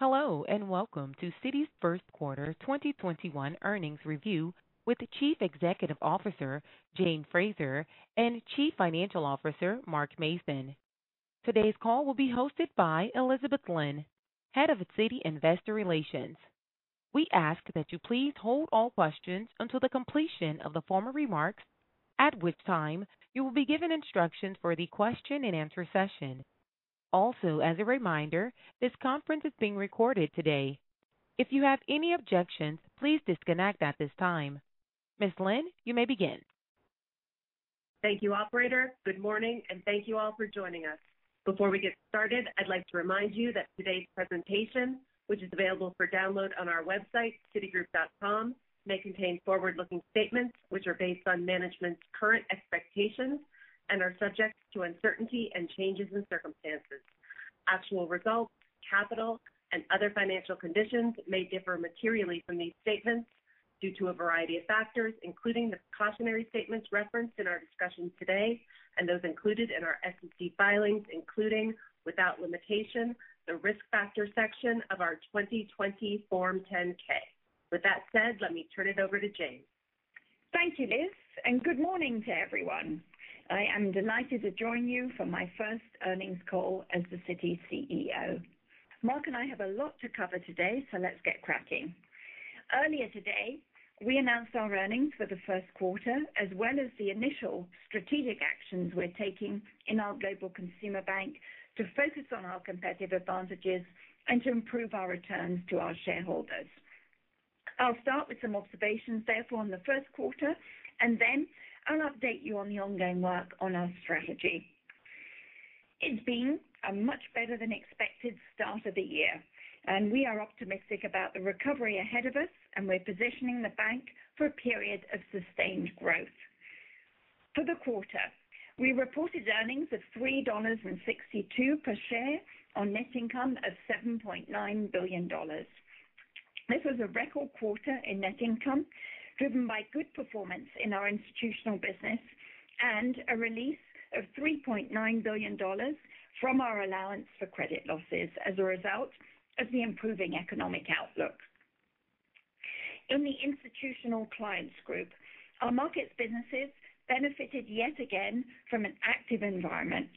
Hello, and welcome to Citi's first quarter 2021 earnings review with Chief Executive Officer, Jane Fraser, and Chief Financial Officer, Mark Mason. Today's call will be hosted by Elizabeth Lynn, Head of Citi Investor Relations. We ask that you please hold all questions until the completion of the formal remarks, at which time you will be given instructions for the question and answer session. Also, as a reminder, this conference is being recorded today. If you have any objections, please disconnect at this time. Ms. Lynn, you may begin. Thank you, operator. Good morning, and thank you all for joining us. Before we get started, I'd like to remind you that today's presentation, which is available for download on our website, citigroup.com, may contain forward-looking statements which are based on management's current expectations and are subject to uncertainty and changes in circumstances. Actual results, capital, and other financial conditions may differ materially from these statements due to a variety of factors, including the cautionary statements referenced in our discussion today and those included in our SEC filings, including, without limitation, the Risk Factors section of our 2020 Form 10-K. With that said, let me turn it over to Jane. Thank you, Liz, and good morning to everyone. I am delighted to join you for my first earnings call as the Citi CEO. Mark and I have a lot to cover today, so let's get cracking. Earlier today, we announced our earnings for the first quarter, as well as the initial strategic actions we're taking in our Global Consumer Bank to focus on our competitive advantages and to improve our returns to our shareholders. I'll start with some observations, therefore, on the first quarter, and then I'll update you on the ongoing work on our strategy. It's been a much better than expected start of the year, and we are optimistic about the recovery ahead of us, and we're positioning the bank for a period of sustained growth. For the quarter, we reported earnings of $3.62 per share on net income of $7.9 billion. This was a record quarter in net income, driven by good performance in our institutional business and a release of $3.9 billion from our allowance for credit losses as a result of the improving economic outlook. In the Institutional Clients Group, our markets businesses benefited yet again from an active environment.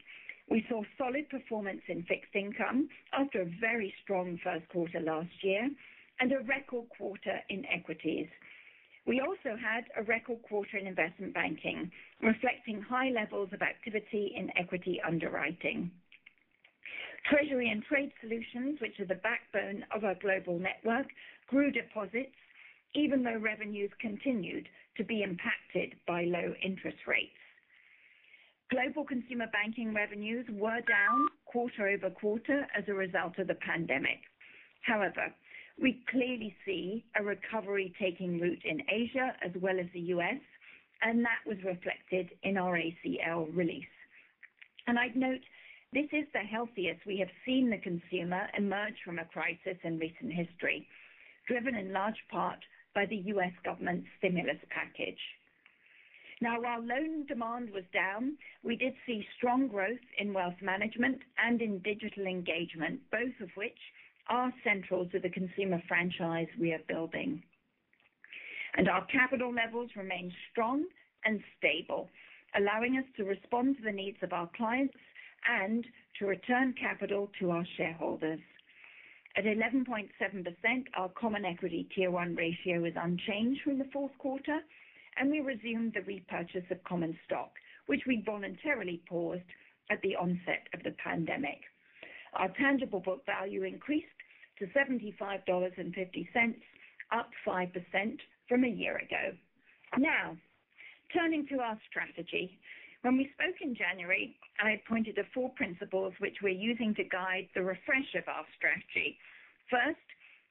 We saw solid performance in fixed income after a very strong first quarter last year and a record quarter in equities. We also had a record quarter in investment banking, reflecting high levels of activity in equity underwriting. Treasury and Trade Solutions, which are the backbone of our global network, grew deposits even though revenues continued to be impacted by low interest rates. Global Consumer Banking revenues were down quarter-over-quarter as a result of the pandemic. However, we clearly see a recovery taking root in Asia as well as the U.S., and that was reflected in our ACL release. And I'd note this is the healthiest we have seen the consumer emerge from a crisis in recent history, driven in large part by the U.S. government stimulus package. Now, while loan demand was down, we did see strong growth in wealth management and in digital engagement, both of which are central to the consumer franchise we are building. And our capital levels remain strong and stable, allowing us to respond to the needs of our clients and to return capital to our shareholders. At 11.7%, our Common Equity Tier 1 ratio is unchanged from the fourth quarter, and we resumed the repurchase of common stock, which we voluntarily paused at the onset of the pandemic. Our tangible book value increased to $75.50, up 5% from a year ago. Now, turning to our strategy. When we spoke in January, I pointed to four principles which we're using to guide the refresh of our strategy. First,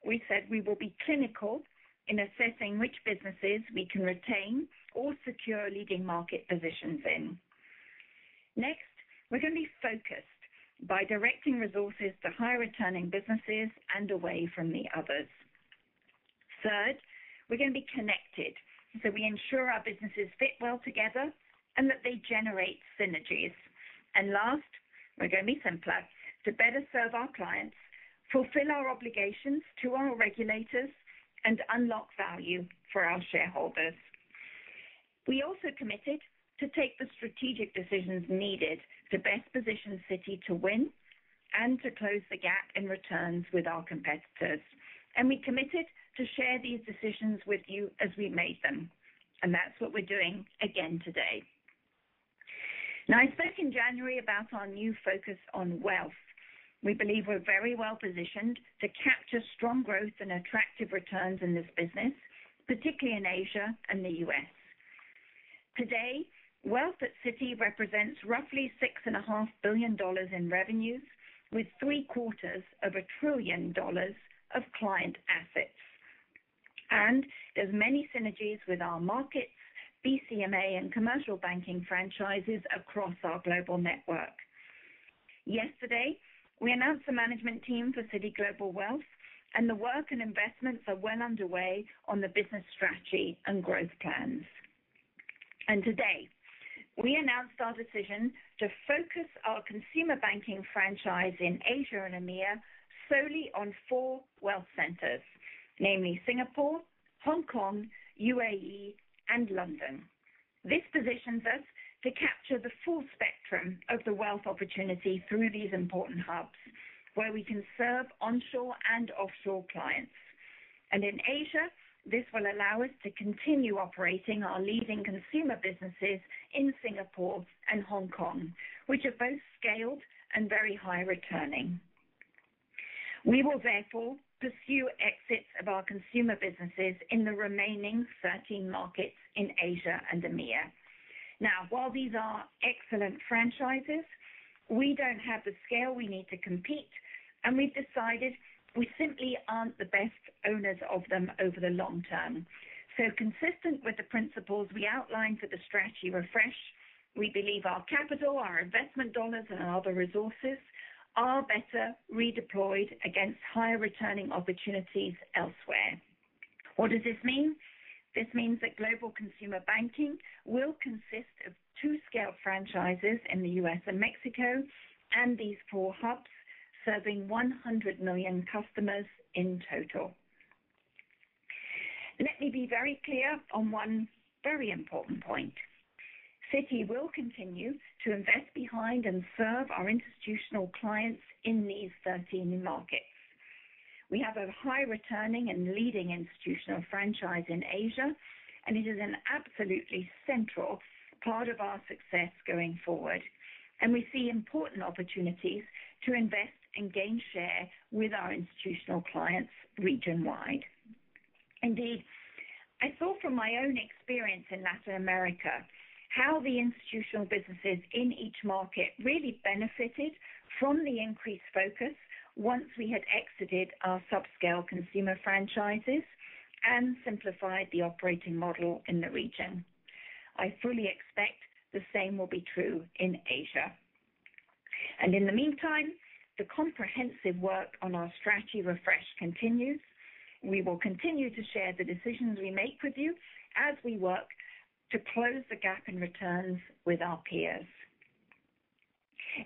we said we will be clinical in assessing which businesses we can retain or secure leading market positions in. Next, we're going to be focused by directing resources to high-returning businesses and away from the others. Third, we're going to be connected, so we ensure our businesses fit well together and that they generate synergies. And last, we're going to be simpler to better serve our clients, fulfill our obligations to our regulators, and unlock value for our shareholders. We also committed to take the strategic decisions needed to best position Citi to win and to close the gap in returns with our competitors. And we committed to share these decisions with you as we made them, and that's what we're doing again today. Now, I spoke in January about our new focus on wealth. We believe we're very well positioned to capture strong growth and attractive returns in this business, particularly in Asia and the U.S. Today, wealth at Citi represents roughly $6.5 billion in revenues, with three-quarters of a trillion dollars of client assets. And there's many synergies with our markets, BCMA, and commercial banking franchises across our global network. Yesterday, we announced the management team for Citi Global Wealth, and the work and investments are well underway on the business strategy and growth plans. And today, we announced our decision to focus our consumer banking franchise in Asia and EMEA solely on four wealth centers, namely Singapore, Hong Kong, UAE, and London. This positions us to capture the full spectrum of the wealth opportunity through these important hubs, where we can serve onshore and offshore clients. And in Asia, this will allow us to continue operating our leading consumer businesses in Singapore and Hong Kong, which are both scaled and very high returning. We will therefore pursue exits of our consumer businesses in the remaining 13 markets in Asia and EMEA. Now, while these are excellent franchises, we don't have the scale we need to compete, and we've decided we simply aren't the best owners of them over the long term. So, consistent with the principles we outlined for the strategy refresh, we believe our capital, our investment dollars, and other resources are better redeployed against higher returning opportunities elsewhere. What does this mean? This means that global consumer banking will consist of two scale franchises in the U.S. and Mexico, and these four hubs serving 100 million customers in total. Let me be very clear on one very important point. Citi will continue to invest behind and serve our institutional clients in these 13 markets. We have a high returning and leading institutional franchise in Asia, and it is an absolutely central part of our success going forward. And we see important opportunities to invest and gain share with our institutional clients region-wide. Indeed, I saw from my own experience in Latin America how the institutional businesses in each market really benefited from the increased focus once we had exited our subscale consumer franchises and simplified the operating model in the region. I fully expect the same will be true in Asia. And in the meantime, the comprehensive work on our strategy refresh continues. We will continue to share the decisions we make with you as we work to close the gap in returns with our peers.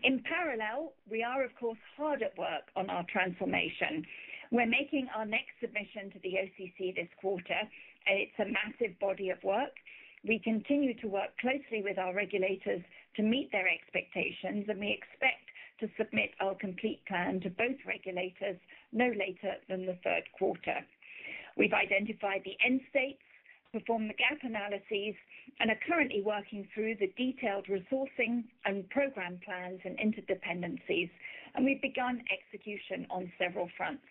In parallel, we are, of course, hard at work on our transformation. We're making our next submission to the OCC this quarter, and it's a massive body of work. We continue to work closely with our regulators to meet their expectations, and we expect to submit our complete plan to both regulators no later than the third quarter. We've identified the end states, performed the gap analyses, and are currently working through the detailed resourcing and program plans and interdependencies, and we've begun execution on several fronts.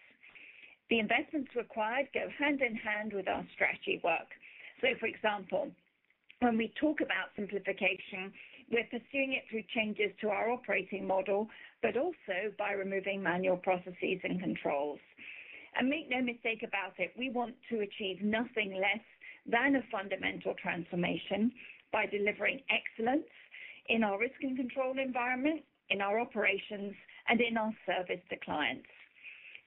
The investments required go hand in hand with our strategy work. So, for example, when we talk about simplification, we're pursuing it through changes to our operating model, but also by removing manual processes and controls. And make no mistake about it, we want to achieve nothing less than a fundamental transformation by delivering excellence in our risk and control environment, in our operations, and in our service to clients.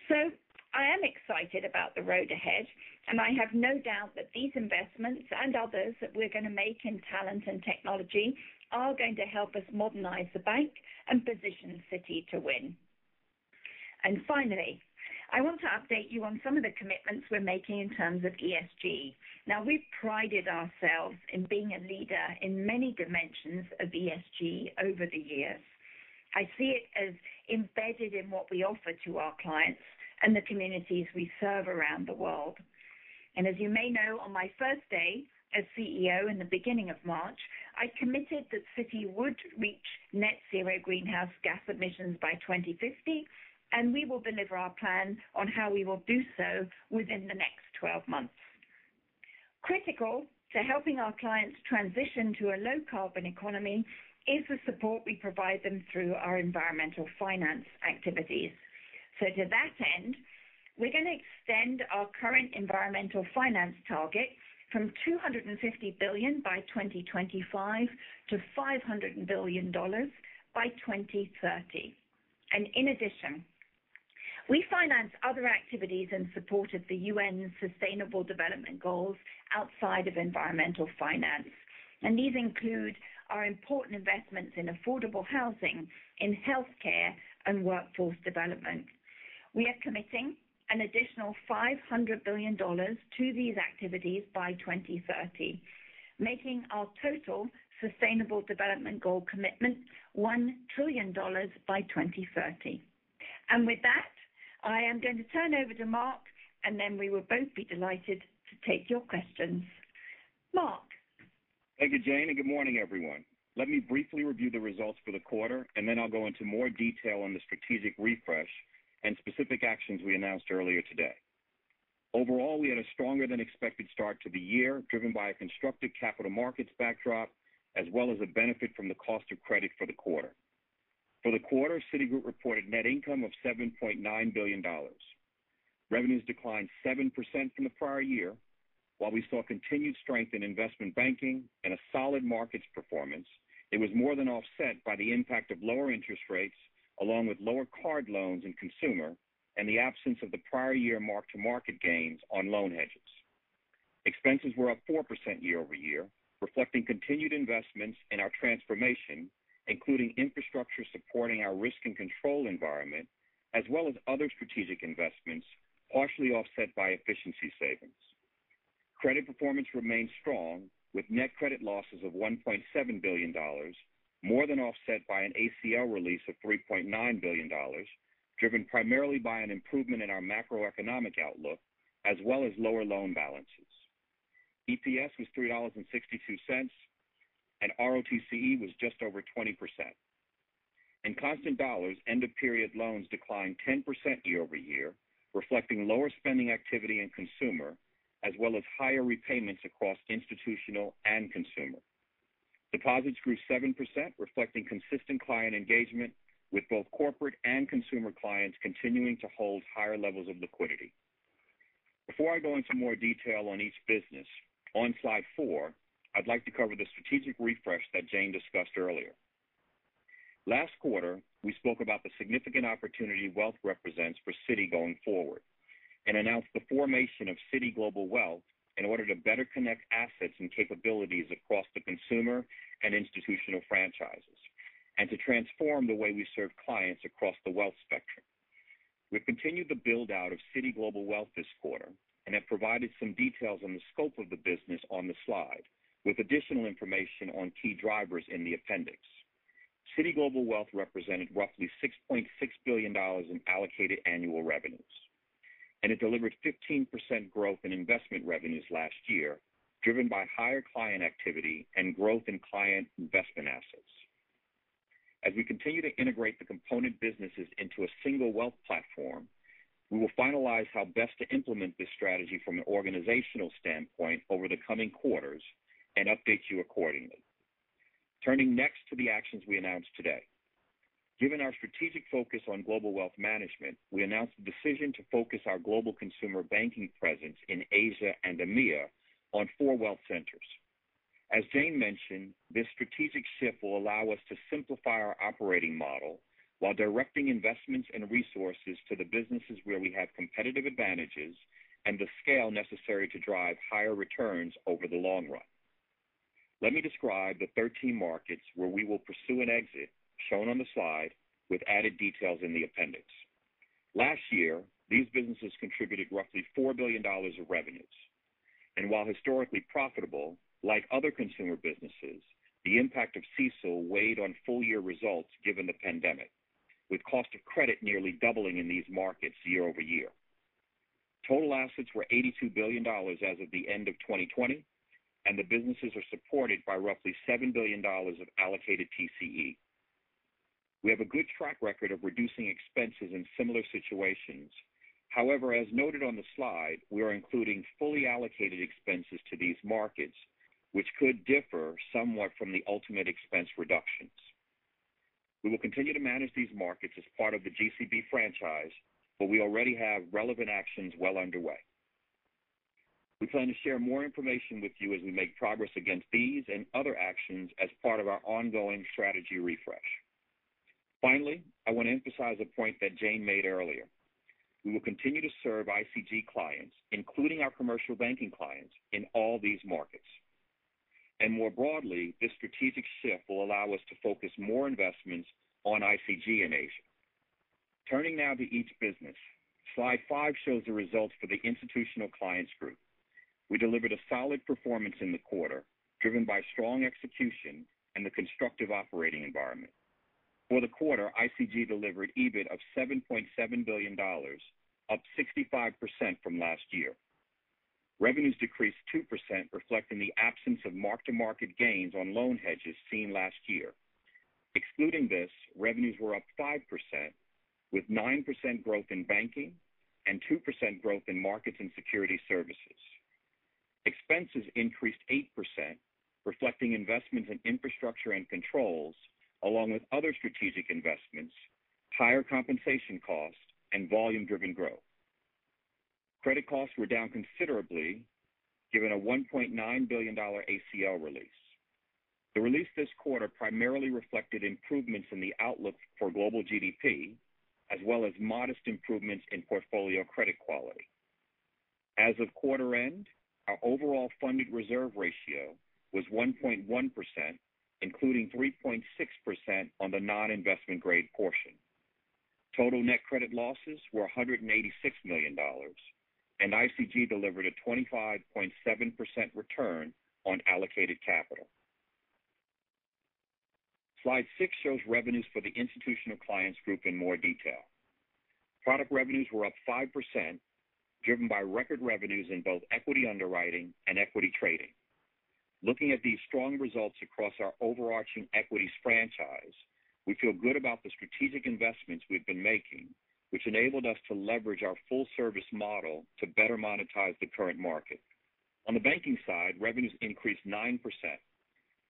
So I am excited about the road ahead, and I have no doubt that these investments and others that we're gonna make in talent and technology are going to help us modernize the bank and position Citi to win. And finally, I want to update you on some of the commitments we're making in terms of ESG. Now, we've prided ourselves in being a leader in many dimensions of ESG over the years. I see it as embedded in what we offer to our clients and the communities we serve around the world. And as you may know, on my first day as CEO in the beginning of March, I committed that Citi would reach net zero greenhouse gas emissions by 2050, and we will deliver our plan on how we will do so within the next 12 months. Critical to helping our clients transition to a low carbon economy is the support we provide them through our environmental finance activities. So to that end, we're gonna extend our current environmental finance target from 250 billion by 2025 to $500 billion by 2030. In addition, we finance other activities in support of the UN Sustainable Development Goals outside of environmental finance. And these include our important investments in affordable housing, in healthcare, and workforce development. We are committing an additional $500 billion to these activities by 2030, making our total sustainable development goal commitment $1 trillion by 2030. With that, I am going to turn over to Mark, and then we will both be delighted to take your questions. Mark. Thank you, Jane, and good morning, everyone. Let me briefly review the results for the quarter, and then I'll go into more detail on the strategic refresh and specific actions we announced earlier today. Overall, we had a stronger than expected start to the year, driven by a constructive capital markets backdrop, as well as a benefit from the cost of credit for the quarter. For the quarter, Citigroup reported net income of $7.9 billion. Revenues declined 7% from the prior year. While we saw continued strength in investment banking and a solid markets performance, it was more than offset by the impact of lower interest rates, along with lower card loans in consumer and the absence of the prior year mark-to-market gains on loan hedges. Expenses were up 4% year-over-year, reflecting continued investments in our transformation, including infrastructure supporting our risk and control environment, as well as other strategic investments, partially offset by efficiency savings. Credit performance remained strong, with net credit losses of $1.7 billion, more than offset by an ACL release of $3.9 billion, driven primarily by an improvement in our macroeconomic outlook, as well as lower loan balances. EPS was $3.62, and ROTCE was just over 20%. In constant dollars, end-of-period loans declined 10% year-over-year, reflecting lower spending activity in consumer, as well as higher repayments across institutional and consumer. Deposits grew 7%, reflecting consistent client engagement with both corporate and consumer clients continuing to hold higher levels of liquidity. Before I go into more detail on each business, on slide four, I'd like to cover the strategic refresh that Jane discussed earlier. Last quarter, we spoke about the significant opportunity wealth represents for Citi going forward and announced the formation of Citi Global Wealth in order to better connect assets and capabilities across the consumer and institutional franchises, and to transform the way we serve clients across the wealth spectrum. We've continued the build-out of Citi Global Wealth this quarter and have provided some details on the scope of the business on the slide, with additional information on key drivers in the appendix. Citi Global Wealth represented roughly $6.6 billion in allocated annual revenues, and it delivered 15% growth in investment revenues last year, driven by higher client activity and growth in client investment assets. As we continue to integrate the component businesses into a single wealth platform, we will finalize how best to implement this strategy from an organizational standpoint over the coming quarters and update you accordingly. Turning next to the actions we announced today. Given our strategic focus on global wealth management, we announced the decision to focus our global consumer banking presence in Asia and EMEA on four wealth centers. As Jane mentioned, this strategic shift will allow us to simplify our operating model while directing investments and resources to the businesses where we have competitive advantages and the scale necessary to drive higher returns over the long run. Let me describe the 13 markets where we will pursue an exit, shown on the slide, with added details in the appendix. Last year, these businesses contributed roughly $4 billion of revenues. And while historically profitable, like other consumer businesses, the impact of CECL weighed on full-year results given the pandemic, with cost of credit nearly doubling in these markets year-over-year. Total assets were $82 billion as of the end of 2020, and the businesses are supported by roughly $7 billion of allocated TCE. We have a good track record of reducing expenses in similar situations. However, as noted on the slide, we are including fully allocated expenses to these markets, which could differ somewhat from the ultimate expense reductions. We will continue to manage these markets as part of the GCB franchise, but we already have relevant actions well underway. We plan to share more information with you as we make progress against these and other actions as part of our ongoing strategy refresh. Finally, I want to emphasize a point that Jane made earlier. We will continue to serve ICG clients, including our commercial banking clients, in all these markets. And more broadly, this strategic shift will allow us to focus more investments on ICG in Asia. Turning now to each business. Slide five shows the results for the Institutional Clients Group. We delivered a solid performance in the quarter, driven by strong execution and the constructive operating environment. For the quarter, ICG delivered EBIT of $7.7 billion, up 65% from last year. Revenues decreased 2%, reflecting the absence of mark-to-market gains on loan hedges seen last year. Excluding this, revenues were up 5%, with 9% growth in banking and 2% growth in markets and security services. Expenses increased 8%, reflecting investments in infrastructure and controls, along with other strategic investments, higher compensation costs, and volume-driven growth. Credit costs were down considerably given a $1.9 billion ACL release. The release this quarter primarily reflected improvements in the outlook for global GDP, as well as modest improvements in portfolio credit quality. As of quarter end, our overall funded reserve ratio was 1.1%, including 3.6% on the non-investment grade portion. Total net credit losses were $186 million, and ICG delivered a 25.7% return on allocated capital. Slide six shows revenues for the Institutional Clients Group in more detail. Product revenues were up 5%, driven by record revenues in both equity underwriting and equity trading. Looking at these strong results across our overarching equities franchise, we feel good about the strategic investments we've been making, which enabled us to leverage our full-service model to better monetize the current market. On the banking side, revenues increased 9%.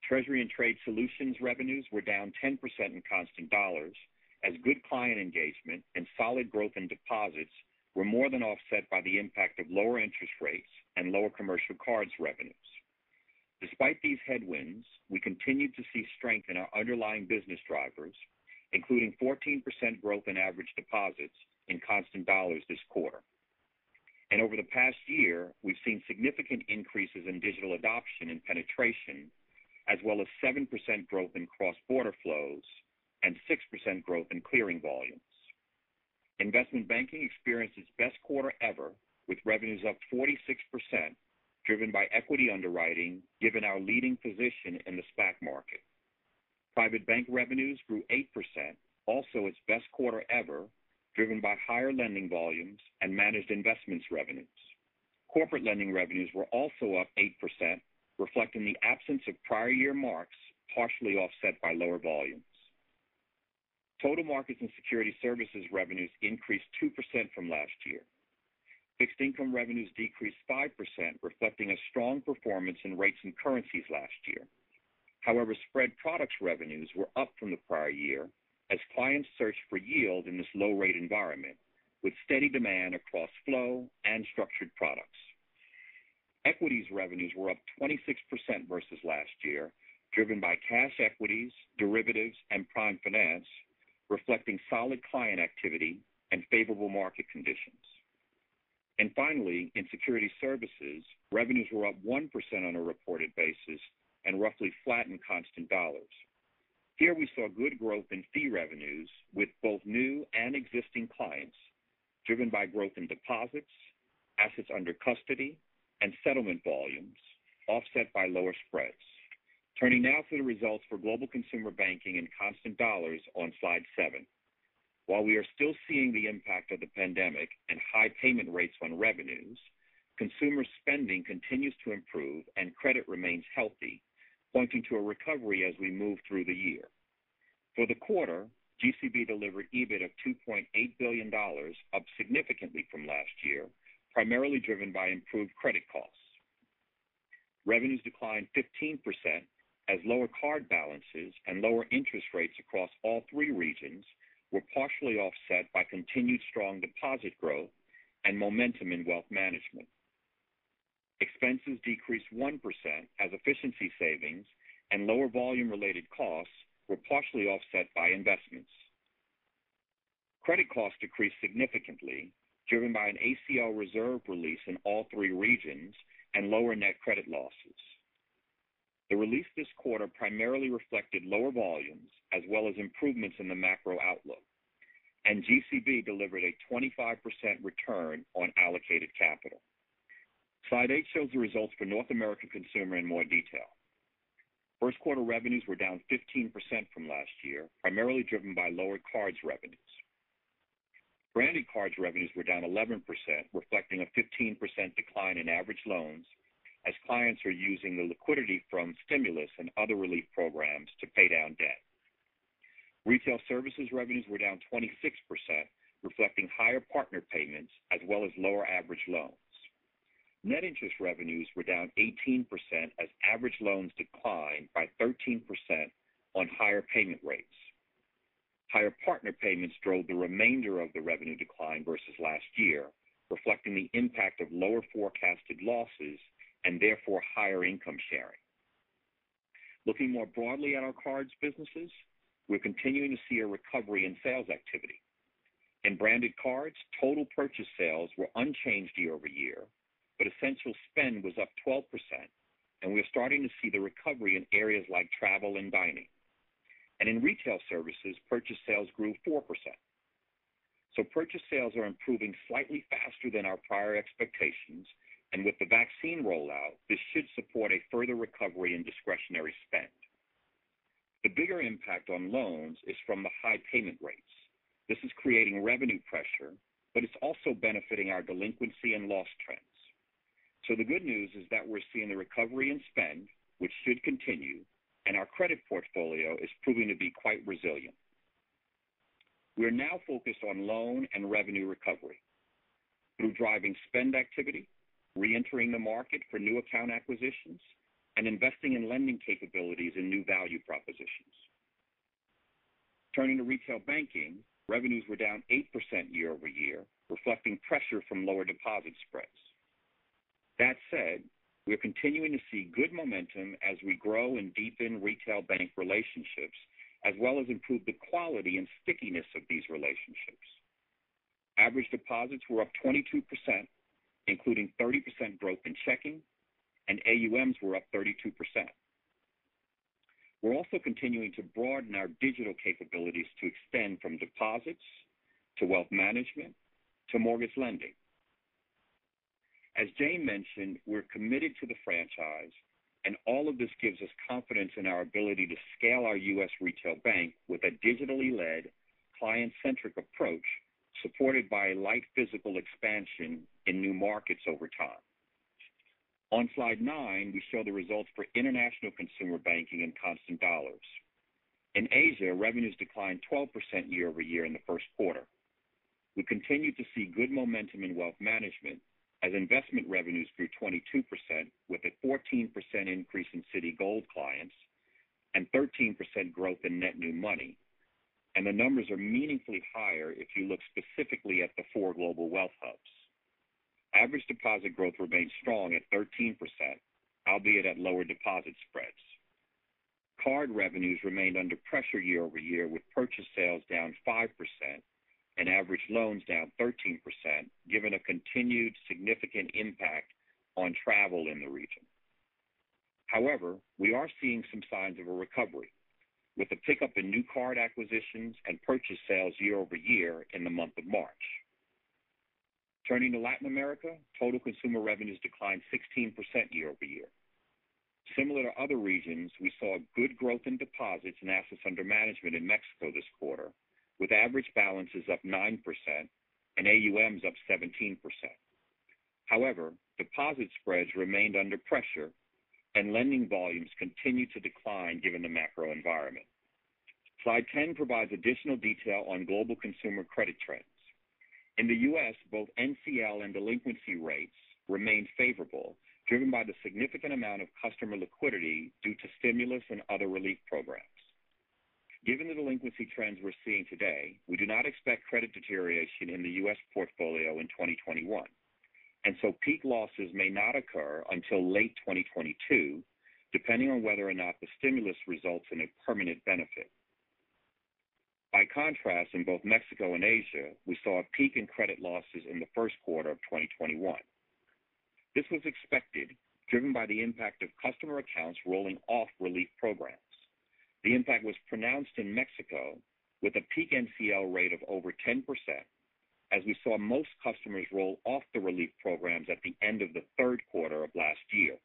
Treasury and Trade Solutions revenues were down 10% in constant dollars, as good client engagement and solid growth in deposits were more than offset by the impact of lower interest rates and lower commercial cards revenues. Despite these headwinds, we continued to see strength in our underlying business drivers, including 14% growth in average deposits in constant dollars this quarter. And Over the past year, we've seen significant increases in digital adoption and penetration, as well as 7% growth in cross-border flows and 6% growth in clearing volumes. Investment banking experienced its best quarter ever, with revenues up 46%, driven by equity underwriting, given our leading position in the SPAC market. Private bank revenues grew 8%, also its best quarter ever, driven by higher lending volumes and managed investments revenues. Corporate lending revenues were also up 8%, reflecting the absence of prior year marks, partially offset by lower volumes. Total markets and security services revenues increased 2% from last year. Fixed income revenues decreased 5%, reflecting a strong performance in rates and currencies last year. However, spread products revenues were up from the prior year as clients searched for yield in this low-rate environment, with steady demand across flow and structured products. Equities revenues were up 26% versus last year, driven by cash equities, derivatives, and prime finance, reflecting solid client activity and favorable market conditions. And finally, in security services, revenues were up 1% on a reported basis and roughly flat in constant dollars. Here we saw good growth in fee revenues with both new and existing clients, driven by growth in deposits, assets under custody, and settlement volumes, offset by lower spreads. Turning now to the results for Global Consumer Banking in constant dollars on slide seven. While we are still seeing the impact of the pandemic and high payment rates on revenues, consumer spending continues to improve and credit remains healthy, pointing to a recovery as we move through the year. For the quarter, GCB delivered EBIT of $2.8 billion, up significantly from last year, primarily driven by improved credit costs. Revenues declined 15% as lower card balances and lower interest rates across all three regions were partially offset by continued strong deposit growth and momentum in wealth management. Expenses decreased 1% as efficiency savings and lower volume-related costs were partially offset by investments. Credit costs decreased significantly, driven by an ACL reserve release in all three regions and lower net credit losses. The release this quarter primarily reflected lower volumes as well as improvements in the macro outlook, and GCB delivered a 25% return on allocated capital. Slide eight shows the results for North American Consumer in more detail. First quarter revenues were down 15% from last year, primarily driven by lower cards revenues. Branded cards revenues were down 11%, reflecting a 15% decline in average loans as clients are using the liquidity from stimulus and other relief programs to pay down debt. Retail services revenues were down 26%, reflecting higher partner payments as well as lower average loans. Net interest revenues were down 18% as average loans declined by 13% on higher payment rates. Higher partner payments drove the remainder of the revenue decline versus last year, reflecting the impact of lower forecasted losses and therefore higher income sharing. Looking more broadly at our cards businesses, we're continuing to see a recovery in sales activity. In branded cards, total purchase sales were unchanged year-over-year, but essential spend was up 12%, and we're starting to see the recovery in areas like travel and dining. And in retail services, purchase sales grew 4%. So purchase sales are improving slightly faster than our prior expectations, and with the vaccine rollout, this should support a further recovery in discretionary spend. The bigger impact on loans is from the high payment rates. This is creating revenue pressure, but it's also benefiting our delinquency and loss trends. So The good news is that we're seeing the recovery in spend, which should continue, and our credit portfolio is proving to be quite resilient. We are now focused on loan and revenue recovery through driving spend activity, reentering the market for new account acquisitions, and investing in lending capabilities and new value propositions. Turning to retail banking, revenues were down 8% year-over-year, reflecting pressure from lower deposit spreads. That said, we are continuing to see good momentum as we grow and deepen retail bank relationships, as well as improve the quality and stickiness of these relationships. Average deposits were up 22%, including 30% growth in checking, and AUMs were up 32%. We're also continuing to broaden our digital capabilities to extend from deposits to wealth management to mortgage lending. As Jane mentioned, we're committed to the franchise, and all of this gives us confidence in our ability to scale our U.S. retail bank with a digitally led, client-centric approach, supported by light physical expansion in new markets over time. On slide nine, we show the results for International Consumer Banking in constant dollars. In Asia, revenues declined 12% year-over-year in the first quarter. We continue to see good momentum in wealth management as investment revenues grew 22%, with a 14% increase in Citigold clients and 13% growth in net new money. And The numbers are meaningfully higher if you look specifically at the four global wealth hubs. Average deposit growth remained strong at 13%, albeit at lower deposit spreads. Card revenues remained under pressure year-over-year, with purchase sales down 5% and average loans down 13%, given a continued significant impact on travel in the region. However, we are seeing some signs of a recovery, with a pickup in new card acquisitions and purchase sales year-over-year in the month of March. Turning to Latin America, total consumer revenues declined 16% year-over-year. Similar to other regions, we saw good growth in deposits and assets under management in Mexico this quarter, with average balances up 9% and AUMs up 17%. However, deposit spreads remained under pressure and lending volumes continued to decline given the macro environment. Slide 10 provides additional detail on global consumer credit trends. In the U.S., both NCL and delinquency rates remained favorable, driven by the significant amount of customer liquidity due to stimulus and other relief programs. Given the delinquency trends we're seeing today, we do not expect credit deterioration in the U.S. portfolio in 2021, and so peak losses may not occur until late 2022, depending on whether or not the stimulus results in a permanent benefit. By contrast, in both Mexico and Asia, we saw a peak in credit losses in the first quarter of 2021. This was expected, driven by the impact of customer accounts rolling off relief programs. The impact was pronounced in Mexico with a peak NCL rate of over 10%, as we saw most customers roll off the relief programs at the end of the third quarter of last year.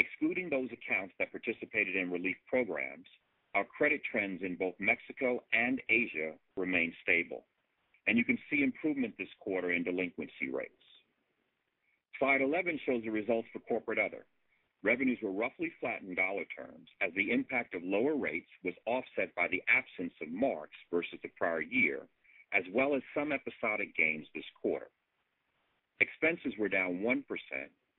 Excluding those accounts that participated in relief programs, our credit trends in both Mexico and Asia remain stable, and you can see improvement this quarter in delinquency rates. Slide 11 shows the results for corporate other. Revenues were roughly flat in dollar terms as the impact of lower rates was offset by the absence of marks versus the prior year, as well as some episodic gains this quarter. Expenses were down 1%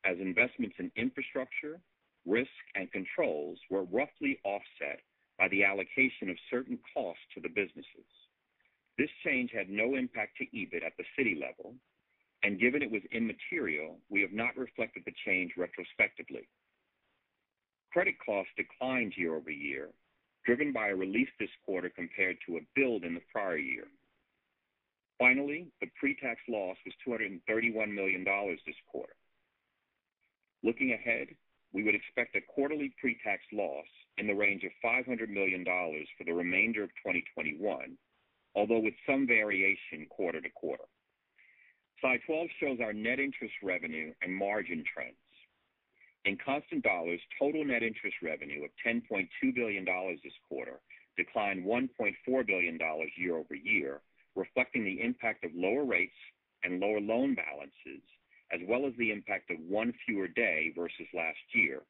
as investments in infrastructure, risk, and controls were roughly offset by the allocation of certain costs to the businesses. This change had no impact to EBIT at the Citi level, and given it was immaterial, we have not reflected the change retrospectively. Credit costs declined year-over-year, driven by a release this quarter compared to a build in the prior year. Finally, the pre-tax loss was $231 million this quarter. Looking ahead, we would expect a quarterly pre-tax loss in the range of $500 million for the remainder of 2021, although with some variation quarter to quarter. Slide 12 shows our net interest revenue and margin trends. In constant dollars, total net interest revenue of $10.2 billion this quarter declined $1.4 billion year-over-year, reflecting the impact of lower rates and lower loan balances, as well as the impact of one fewer day versus last year,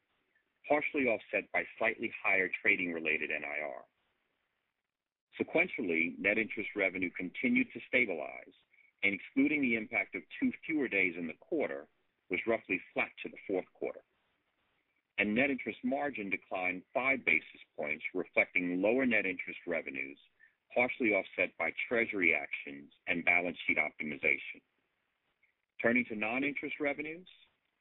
partially offset by slightly higher trading-related NIR. Sequentially, net interest revenue continued to stabilize, and excluding the impact of two fewer days in the quarter, was roughly flat to the fourth quarter. And Net interest margin declined 5 basis points, reflecting lower net interest revenues, partially offset by treasury actions and balance sheet optimization. Turning to non-interest revenues.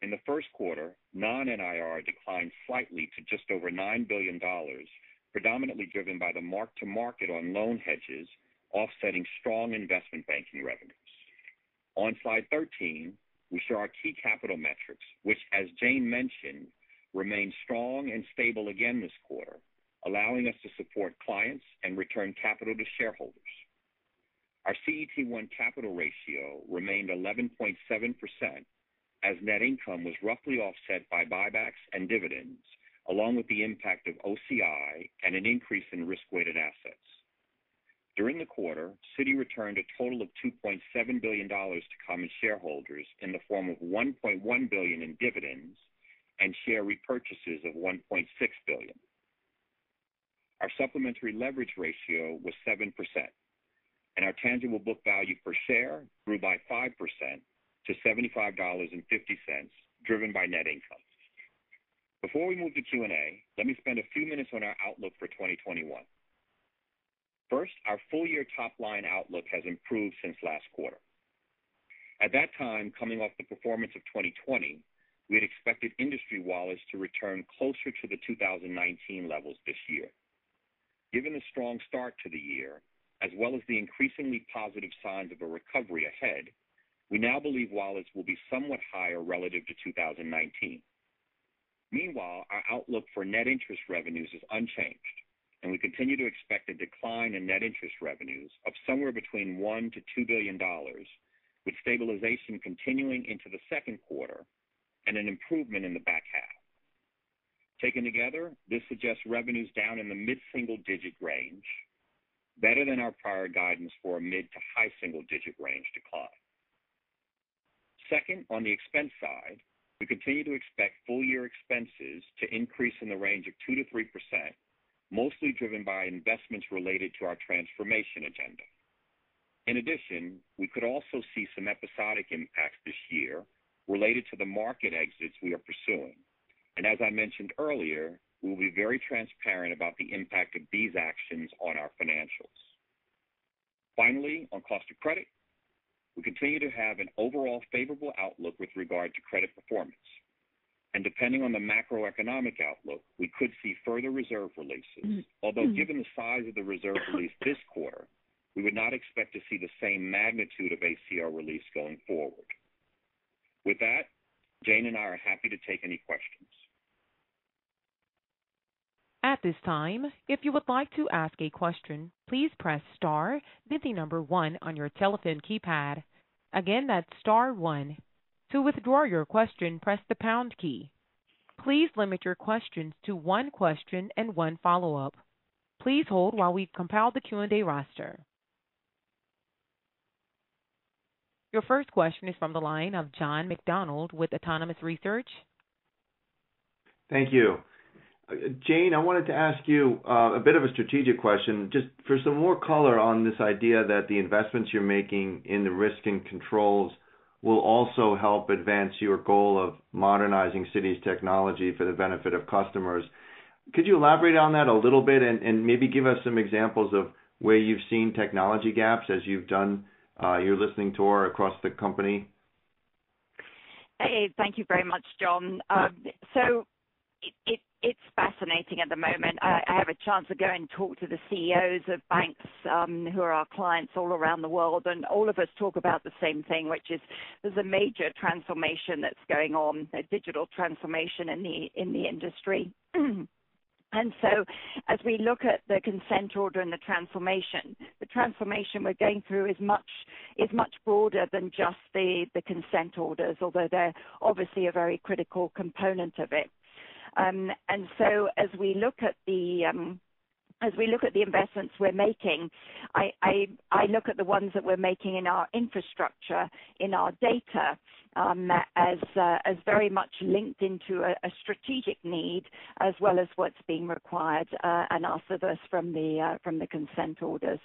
In the first quarter, non-NIR declined slightly to just over $9 billion, predominantly driven by the mark-to-market on loan hedges, offsetting strong investment banking revenues. On slide 13, we show our key capital metrics, which, as Jane mentioned, remain strong and stable again this quarter, allowing us to support clients and return capital to shareholders. Our CET1 capital ratio remained 11.7% as net income was roughly offset by buybacks and dividends, along with the impact of OCI and an increase in risk-weighted assets. During the quarter, Citi returned a total of $2.7 billion to common shareholders in the form of 1.1 billion in dividends and share repurchases of 1.6 billion. Our supplementary leverage ratio was 7%, and our tangible book value per share grew by 5% to $75.50, driven by net income. Before we move to Q&A, let me spend a few minutes on our outlook for 2021. First, our full-year top-line outlook has improved since last quarter. At that time, coming off the performance of 2020, we had expected industry wallets to return closer to the 2019 levels this year. Given the strong start to the year, as well as the increasingly positive signs of a recovery ahead, we now believe wallets will be somewhat higher relative to 2019. Meanwhile, our outlook for net interest revenues is unchanged, and we continue to expect a decline in net interest revenues of somewhere between $1 billion-$2 billion, with stabilization continuing into the second quarter and an improvement in the back half. Taken together, this suggests revenues down in the mid-single-digit range, better than our prior guidance for a mid to high single-digit range decline. Second, on the expense side, we continue to expect full-year expenses to increase in the range of 2%-3%, mostly driven by investments related to our transformation agenda. In addition, we could also see some episodic impacts this year related to the market exits we are pursuing. And as I mentioned earlier, we will be very transparent about the impact of these actions on our financials. Finally, on cost of credit, we continue to have an overall favorable outlook with regard to credit performance. And depending on the macroeconomic outlook, we could see further reserve releases. Mm-hmm. Although mm-hmm. given the size of the reserve release this quarter, we would not expect to see the same magnitude of ACL release going forward. With that, Jane and I are happy to take any questions. At this time, if you would like to ask a question, please press star, then the number one on your telephone keypad. Again, that's star one. To withdraw your question, press the pound key. Please limit your questions to one question and one follow-up. Please hold while we compile the Q&A roster. Your first question is from the line of John McDonald with Autonomous Research. Thank you. Jane, I wanted to ask you uh, a bit of a strategic question, just for some more color on this idea that the investments you're making in the risk and controls will also help advance your goal of modernizing Citi's technology for the benefit of customers. Could you elaborate on that a little bit and maybe give us some examples of where you've seen technology gaps as you've done uh, your listening tour across the company? Hey, thank you very much, John. Um, It's fascinating at the moment. I have a chance to go and talk to the CEOs of banks um, who are our clients all around the world, and all of us talk about the same thing, which is there's a major transformation that's going on, a digital transformation in the in the industry. And so, as we look at the consent order and the transformation, the transformation we're going through is much is much broader than just the, the consent orders, although they're obviously a very critical component of it. Um, um, as we look at the investments we're making, I look at the ones that we're making in our infrastructure, in our data, um, uh, as very much linked into a strategic need as well as what's being required uh, and asked of us uh, from the consent orders.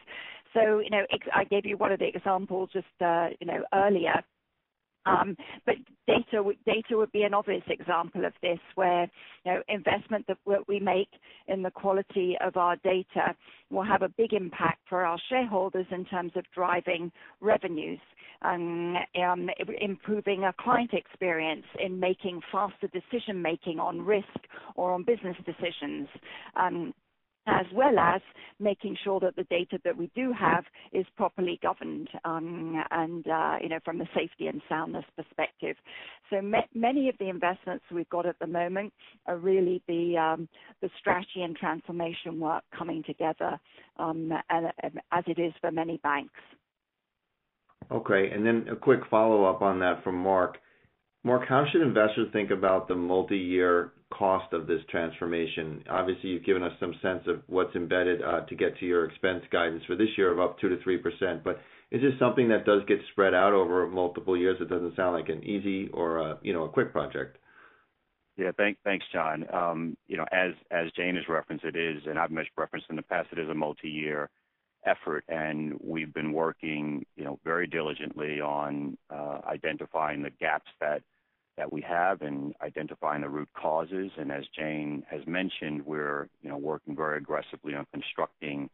So, you know, I gave you one of the examples just uh, you know, earlier. Um, data data would be an obvious example of this, where investment that we make in the quality of our data will have a big impact for our shareholders in terms of driving revenues, and um, improving our client experience in making faster decision-making on risk or on business decisions, um, as well as making sure that the data that we do have is properly governed um, and uh, you know, from the safety and soundness perspective. So many of the investments we've got at the moment are really the um, strategy and transformation work coming together um, as it is for many banks. Okay. And then a quick follow-up on that from Mark. Mark, how should investors think about the multi-year cost of this transformation? Obviously, you've given us some sense of what's embedded uh, to get to your expense guidance for this year of up 2%-3%. But is this something that does get spread out over multiple years? It doesn't sound like an easy or a you know, a quick project. Yeah. Thanks, John. Um, you know, as as Jane has referenced, it is, and I've referenced in the past, it is a multi-year effort, and we've been working you know, very diligently on uh, identifying the gaps that that we have and identifying the root causes. And as Jane has mentioned, we're you know, working very aggressively on constructing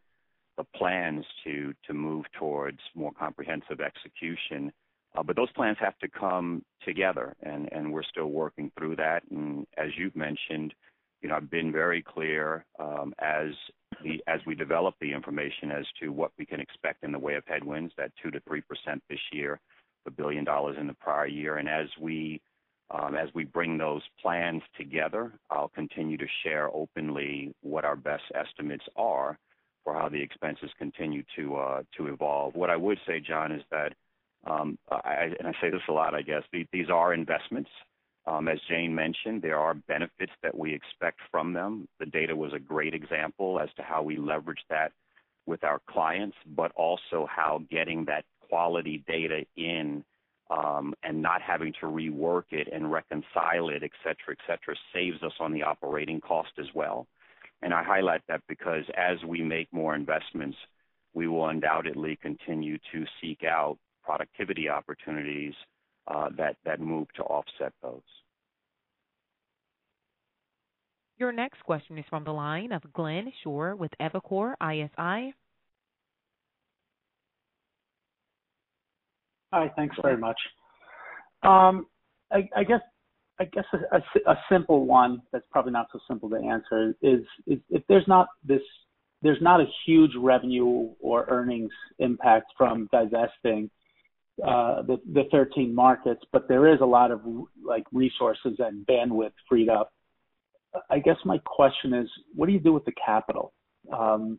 the plans to to move towards more comprehensive execution. Uh, but those plans have to come together, and we're still working through that. And as you've mentioned, I've been very clear um, as the as we develop the information as to what we can expect in the way of headwinds, that 2%-3% this year, a $1 billion in the prior year. And as we um, as we bring those plans together, I'll continue to share openly what our best estimates are for how the expenses continue to uh, to evolve. What I would say, John, is that um, I, and I say this a lot, I guess, these are investments. As Jane mentioned, there are benefits that we expect from them. The data was a great example as to how we leverage that with our clients, but also how getting that quality data in, um, and not having to rework it and reconcile it, et cetera, et cetera, saves us on the operating cost as well. And I highlight that because as we make more investments, we will undoubtedly continue to seek out productivity opportunities that that move to offset those. Your next question is from the line of Glenn Schorr with Evercore ISI. Hi. Thanks very much. Um I I guess I guess a simple one that's probably not so simple to answer is if there's not this there's not a huge revenue or earnings impact from divesting Uh, the 13 markets, but there is a lot of like resources and bandwidth freed up. I guess my question is, what do you do with the capital? Um,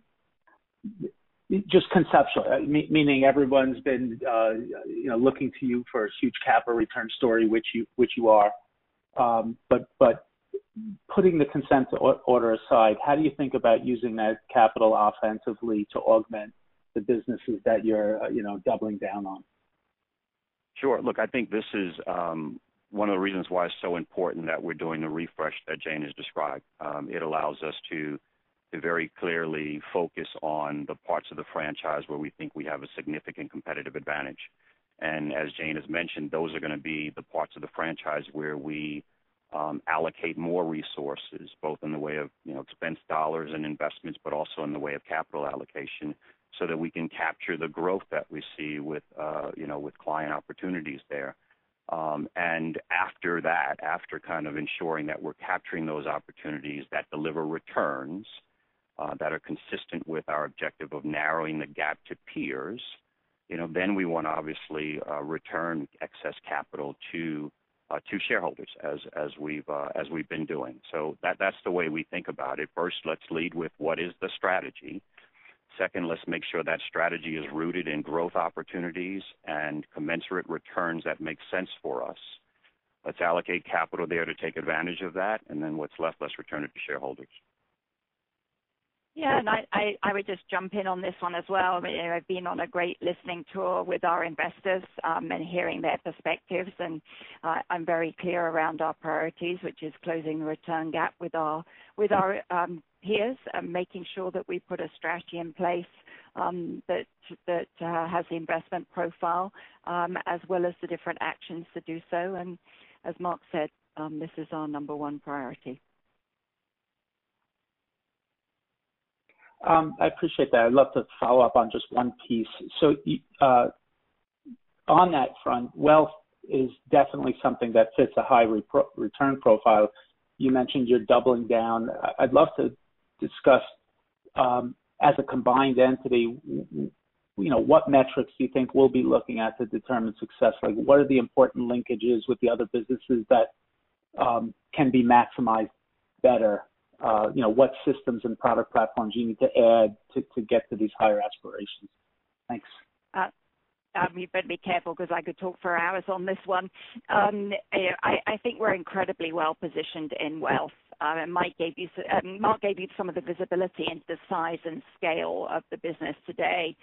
just conceptually, uh, meaning everyone's been uh, you know looking to you for a huge capital return story, which you which you are. Um, but but putting the consent order aside, how do you think about using that capital offensively to augment the businesses that you're you know doubling down on? Sure. Look, I think this is um, one of the reasons why it's so important that we're doing the refresh that Jane has described. Um, It allows us to to very clearly focus on the parts of the franchise where we think we have a significant competitive advantage. And as Jane has mentioned, those are going to be the parts of the franchise where we um, allocate more resources, both in the way of you know expense dollars and investments, but also in the way of capital allocation, so that we can capture the growth that we see with uh, you know, with client opportunities there. Um, and after that, after kind of ensuring that we're capturing those opportunities that deliver returns uh, that are consistent with our objective of narrowing the gap to peers, you know, then we want to obviously uh, return excess capital to to shareholders as as we've uh as we've been doing. So that that's the way we think about it. First, let's lead with what is the strategy. Second, let's make sure that strategy is rooted in growth opportunities and commensurate returns that make sense for us. Let's allocate capital there to take advantage of that, and then what's left, let's return it to shareholders. Yeah, and I would just jump in on this one as well. You know, I've been on a great listening tour with our investors, um, and hearing their perspectives, and uh, I'm very clear around our priorities, which is closing the return gap with our, with our um, peers and um, making sure that we put a strategy in place um, that uh, has the investment profile, um, as well as the different actions to do so. And as Mark said, this is our number one priority. I appreciate that. I'd love to follow up on just one piece. So, uh, on that front, wealth is definitely something that fits a high return profile. You mentioned you're doubling down. I'd love to discuss, as a combined entity, you know, what metrics do you think we'll be looking at to determine success? Like, what are the important linkages with the other businesses that um, can be maximized better? Uh, you know, what systems and product platforms you need to add to to get to these higher aspirations? Thanks. You better be careful because I could talk for hours on this one. Um, I I, think we're incredibly well-positioned in wealth. um, and mike gave you, Mark gave you some of the visibility into the size and scale of the business today.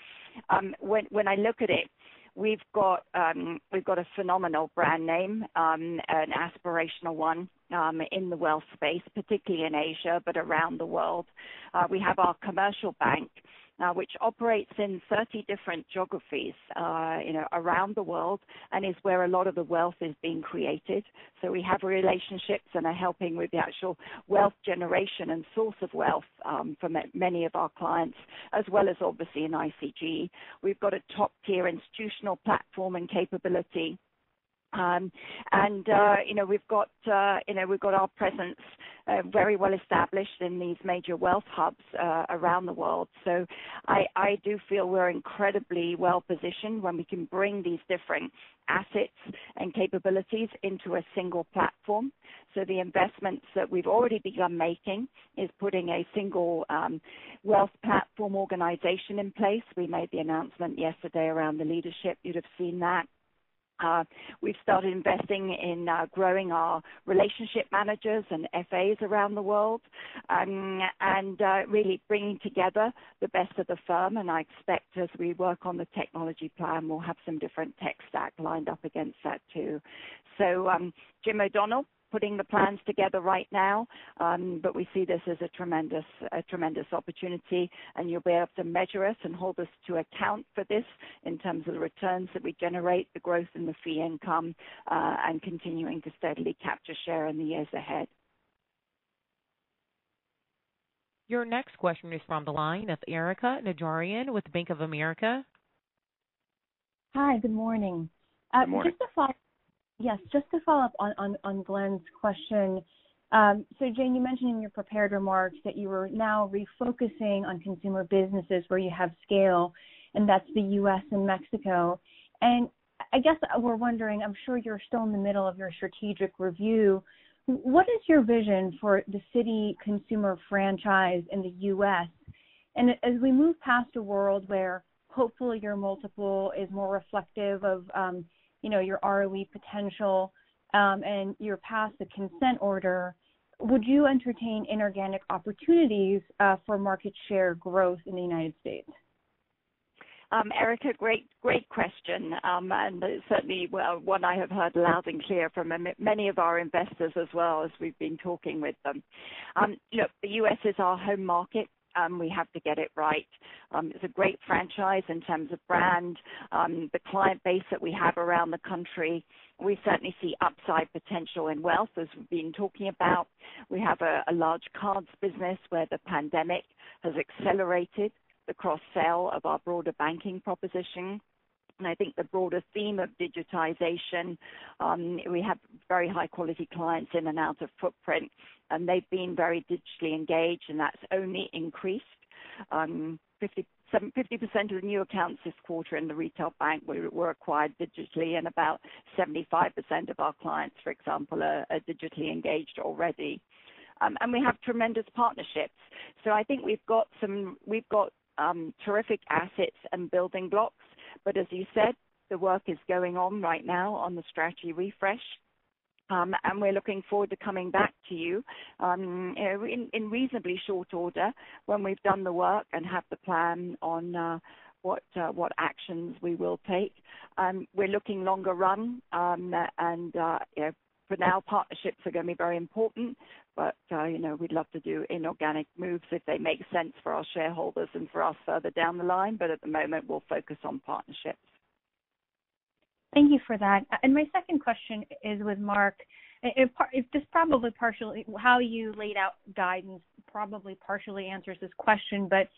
Um, When I look at it, we've got um, we've got a phenomenal brand name, um, an aspirational one, um, in the wealth space, particularly in Asia, but around the world. Uh, We have our commercial bank, Uh, which operates in 30 different geographies uh, around the world and is where a lot of the wealth is being created. So we have relationships and are helping with the actual wealth generation and source of wealth um, for many of our clients, as well as obviously in ICG. We've got a top-tier institutional platform and capability. We've got uh, you know we've got our presence uh, very well established in these major wealth hubs around the world. So I I do feel we're incredibly well-positioned when we can bring these different assets and capabilities into a single platform. So the investments that we've already begun making is putting a single um, wealth platform organization in place. We made the announcement yesterday around the leadership. You'd have seen that. Uh, we've started investing in uh, growing our relationship managers and FAs around the world, um, and uh, really bringing together the best of the firm. And I expect as we work on the technology plan, we'll have some different tech stack lined up against that too. So um, Jim O'Donnell putting the plans together right now, um, but we see this as a tremendous opportunity, and you'll be able to measure us and hold us to account for this in terms of the returns that we generate, the growth in the fee income, uh, and continuing to steadily capture share in the years ahead. Your next question is from the line of Erika Najarian with Bank of America. Hi, good morning. Good morning. Uh, Yes, just to follow up on Glenn's question. Um, so Jane, you mentioned in your prepared remarks that you were now refocusing on consumer businesses where you have scale, and that's the U.S. and Mexico. And I guess we're wondering, I'm sure you're still in the middle of your strategic review. What is your vision for the Citi consumer franchise in the U.S.? And as we move past a world where hopefully your multiple is more reflective of your ROE potential, um, and you're past the consent order, would you entertain inorganic opportunities uh, for market share growth in the United States? Um, Erika, great great question. Um and certainly well one I have heard loud and clear from many of our investors as well as we've been talking with them. Um, look, the U.S. is our home market. We have to get it right. Um, It's a great franchise in terms of brand, um, the client base that we have around the country. We certainly see upside potential in wealth, as we've been talking about. We have a large cards business where the pandemic has accelerated the cross-sell of our broader banking proposition. I think the broader theme of digitization, we have very high-quality clients in and out of footprint, and they've been very digitally engaged, and that's only increased. 50% of the new accounts this quarter in the retail bank were acquired digitally, and about 75% of our clients, for example, are digitally engaged already. Um and we have tremendous partnerships. So I think we've got some we've got um terrific assets and building blocks. But as you said, the work is going on right now on the strategy refresh. Um, and we're looking forward to coming back to you um, in in, reasonably short order when we've done the work and have the plan on uh, what uh, what actions we will take. Um, We're looking longer run, and for now, partnerships are going to be very important. But uh, you know, we'd love to do inorganic moves if they make sense for our shareholders and for us further down the line. But at the moment, we'll focus on partnerships. Thank you for that. And my second question is with Mark. If this probably partially how you laid out guidance probably partially answers this question, but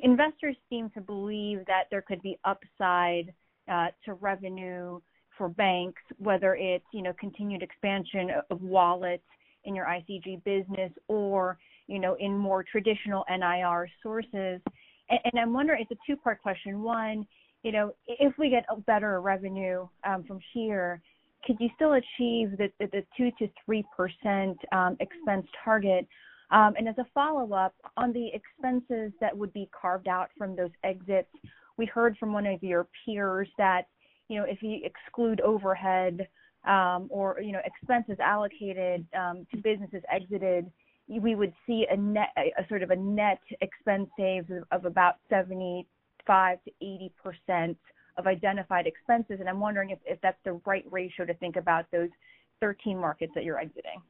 investors seem to believe that there could be upside uh, to revenue for banks, whether it's you know, continued expansion of wallets in your ICG business or you know, in more traditional NIR sources. And I'm wondering, it's a two-part question. One, you know, if we get a better revenue um, from here, could you still achieve the 2%-3% um, expense target? Um, and as a follow-up, on the expenses that would be carved out from those exits, we heard from one of your peers that if you exclude overhead um, or you know expenses allocated um, to businesses exited, we would see a net, a sort of a net expense save of about 75 to 80 percent of identified expenses. And I'm wondering if if that's the right ratio to think about those 13 markets that you're exiting.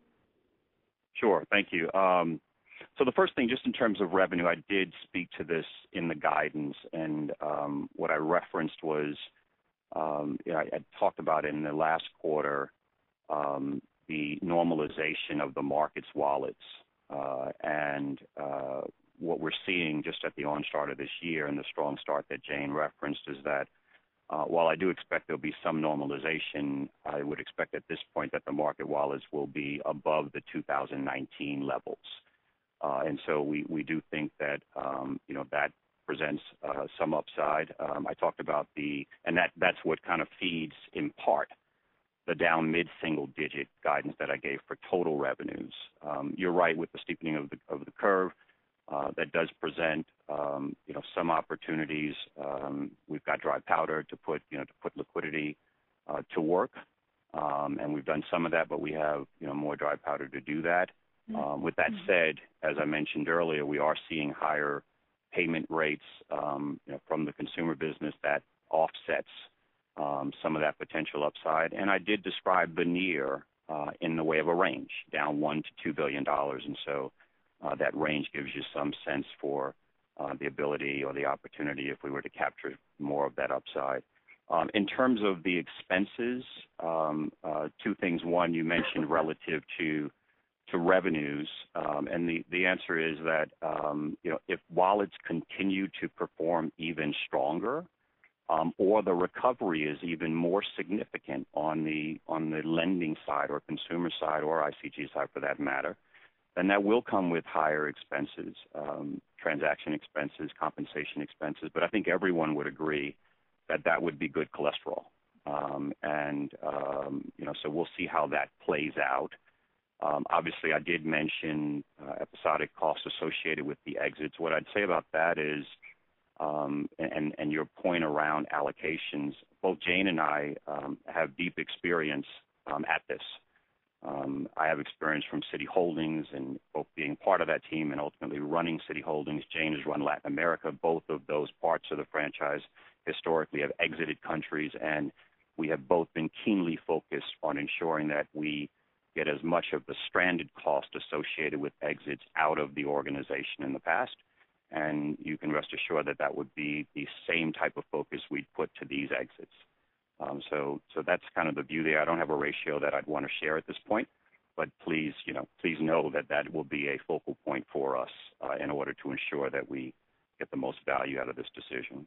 Sure. Thank you. Um, so the first thing, just in terms of revenue, I did speak to this in the guidance, and um, what I referenced was, Um, I had talked about in the last quarter, um, the normalization of the markets wallets. Uh, and uh, what we're seeing just at the onstart of this year and the strong start that Jane referenced is that uh, while I do expect there'll be some normalization, I would expect at this point that the market wallets will be above the 2019 levels. Uh and so we do think that um you know that presents uh, some upside. Um, I talked about the, and that's what kind of feeds, in part, the down mid-single digit guidance that I gave for total revenues. Um, you're right with the steepening of the of the curve. Uh, that does present um you know some opportunities. Um, we've got dry powder to put you know to put liquidity uh, to work. Um and we've done some of that, but we have, you know, more dry powder to do that. Mm-hmm. With that mm-hmm. said, as I mentioned earlier, we are seeing higher payment rates, um, you know, from the consumer business that offsets um, some of that potential upside. And I did describe the near uh, in the way of a range, down $1 billion-$2 billion. And so uh, that range gives you some sense for uh, the ability or the opportunity if we were to capture more of that upside. Um, in terms of the expenses, two things. One, you mentioned relative to revenues. Um and the answer is that, um, you know, if wallets continue to perform even stronger, um, or the recovery is even more significant on the on the lending side or consumer side or ICG side for that matter, then that will come with higher expenses, um, transaction expenses, compensation expenses. But I think everyone would agree that that would be good cholesterol. And you know, so we'll see how that plays out. Um, obviously, I did mention uh, episodic costs associated with the exits. What I'd say about that is, um, and your point around allocations, both Jane and I um, have deep experience at this. I have experience from Citi Holdings and both being part of that team and ultimately running Citi Holdings. Jane has run Latin America. Both of those parts of the franchise historically have exited countries, and we have both been keenly focused on ensuring that we get as much of the stranded cost associated with exits out of the organization in the past. And you can rest assured that that would be the same type of focus we'd put to these exits. Um, so so that's kind of the view there. I don't have a ratio that I'd wanna share at this point, but please, you know, please know that that will be a focal point for us, uh, in order to ensure that we get the most value out of this decision.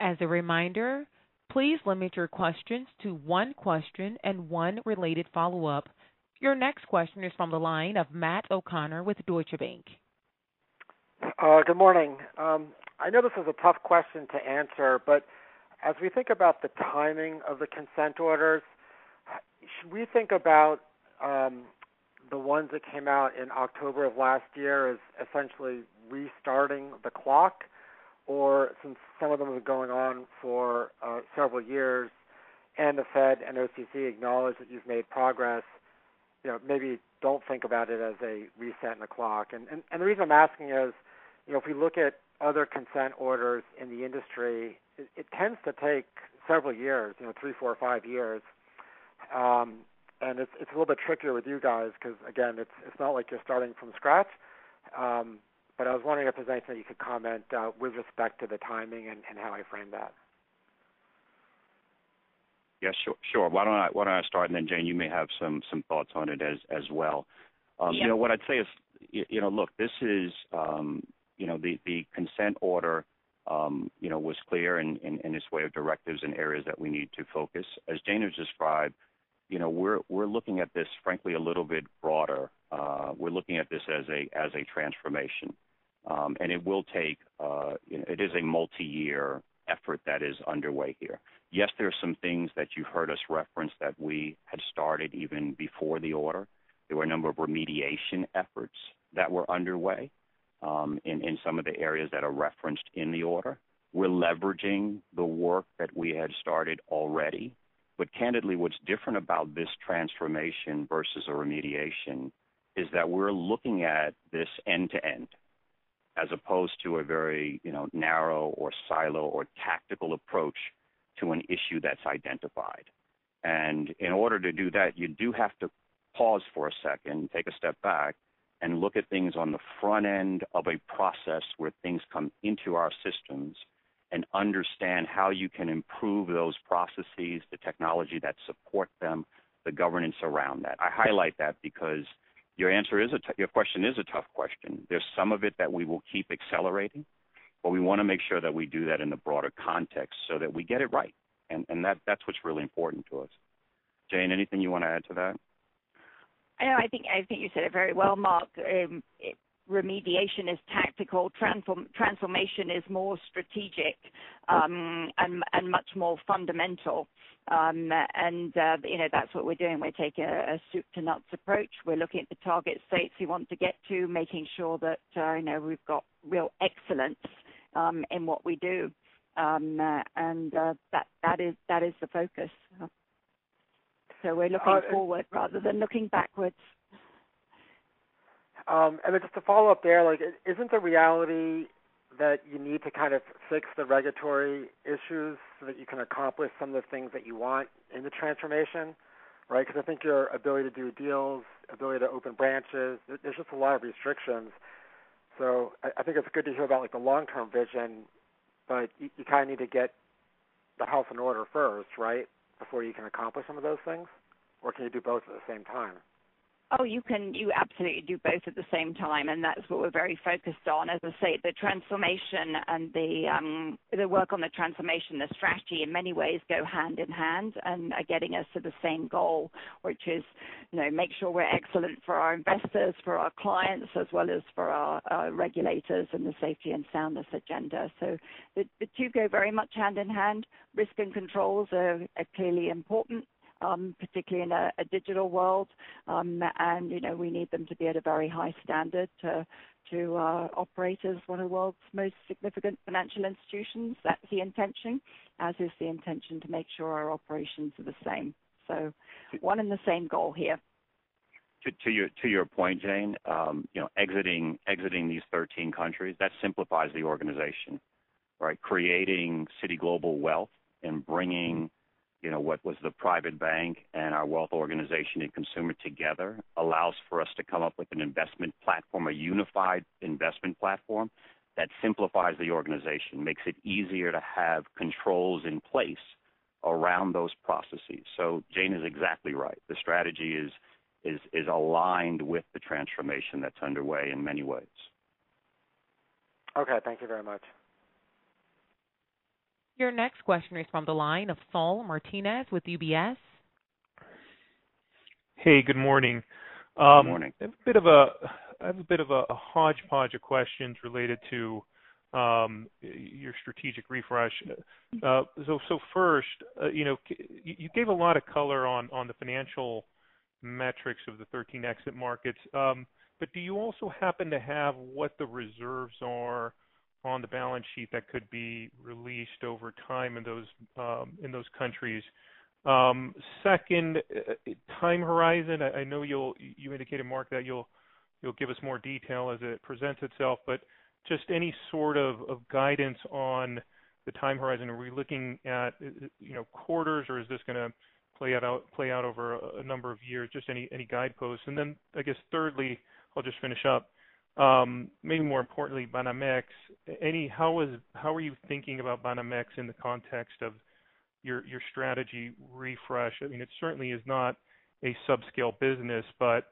As a reminder, please limit your questions to one question and one related follow-up. Your next question is from the line of Matt O'Connor with Deutsche Bank. Uh, good morning. Um, I know this is a tough question to answer, but as we think about the timing of the consent orders, should we think about um, the ones that came out in October of last year as essentially restarting the clock? Or since some of them have been going on for several years and the Fed and OCC acknowledge that you've made progress, you know, maybe don't think about it as a reset in the clock. And and the reason I'm asking is, you know, if we look at other consent orders in the industry, it tends to take several years, you know, three, four, five years. Um, and it's it's a little bit trickier with you guys because again, it's not like you're starting from scratch. I was wondering if there's anything you could comment uh, with respect to the timing and how I frame that. Yeah, sure. Why don't I start, and then Jane, you may have some thoughts on it as well. Um, yeah. You know, what I'd say is, you know, look, this is, um, you know, the consent order, um, you know, was clear in its way of directives and areas that we need to focus. As Jane has described, you know, we're looking at this frankly a little bit broader. Uh, we're looking at this as a transformation. Um, it will take, uh, know, it is a multi-year effort that is underway here. Yes, there are some things that you've heard us reference that we had started even before the order. There were a number of remediation efforts that were underway, um, in some of the areas that are referenced in the order. We're leveraging the work that we had started already. But candidly, what's different about this transformation versus a remediation is that we're looking at this end to end as opposed to a very, you know, narrow or silo or tactical approach to an issue that's identified. And in order to do that, you do have to pause for a second, take a step back, and look at things on the front end of a process where things come into our systems and understand how you can improve those processes, the technology that support them, the governance around that. I highlight that because your answer is a t- your question is a tough question. There's some of it that we will keep accelerating, but we wanna make sure that we do that in the broader context so that we get it right. And and that that's what's really important to us. Jane, anything you wanna add to that? I know. I think I think you said it very well, Mark. Um, Remediation is tactical. Transformation is more strategic, um, and much more fundamental. Um, and uh, you know, that's what we're doing. We're taking a soup to nuts approach. We're looking at the target states we want to get to, making sure that, uh, you know, we've got real excellence um, in what we do. Uh, and that is the focus. So we're looking forward rather than looking backwards. Um, just to follow up there, like, isn't the reality that you need to kind of fix the regulatory issues so that you can accomplish some of the things that you want in the transformation, right? Because I think your ability to do deals, ability to open branches, there's just a lot of restrictions. So I think it's good to hear about, like, the long-term vision, but you kind of need to get the house in order first, right? Before you can accomplish some of those things. Or can you do both at the same time? Oh, you can you absolutely do both at the same time, and that's what we're very focused on. As I say, the transformation and the um, the work on the transformation, the strategy in many ways go hand in hand and are getting us to the same goal, which is, you know, make sure we're excellent for our investors, for our clients, as well as for our regulators and the safety and soundness agenda. So the the two go very much hand in hand. Risk and controls are, are clearly important, Um, particularly in a digital world. Um, and, you know, we need them to be at a very high standard to uh, operate as one of the world's most significant financial institutions. That's the intention, as is the intention to make sure our operations are the same. So one and the same goal here. To your point, Jane, um, you know, exiting these 13 countries, that simplifies the organization, right? Creating Citi Global Wealth and bringing, you know, what was the private bank and our wealth organization and consumer together allows for us to come up with an investment platform, a unified investment platform that simplifies the organization, makes it easier to have controls in place around those processes. So Jane is exactly right. The strategy is is is aligned with the transformation that's underway in many ways. Okay. Thank you very much. Your next question is from the line of Saul Martinez with UBS. Hey, good morning. Good um, morning. I have a bit of a hodgepodge of questions related to um, your strategic refresh. Uh, first, uh, you know, you gave a lot of color on the financial metrics of the 13 exit markets. Um, but do you also happen to have what the reserves are on the balance sheet that could be released over time in those um, countries? Um, second, uh, time horizon. I know you indicated, Mark, that you'll give us more detail as it presents itself, but just any sort of guidance on the time horizon. Are we looking at, uh, you know, quarters, or is this gonna play out over a number of years? Just any guideposts. And then I guess thirdly, I'll just finish up. Um, maybe more importantly, Banamex. Any how are you thinking about Banamex in the context of your your strategy refresh? I mean, it certainly is not a subscale business, but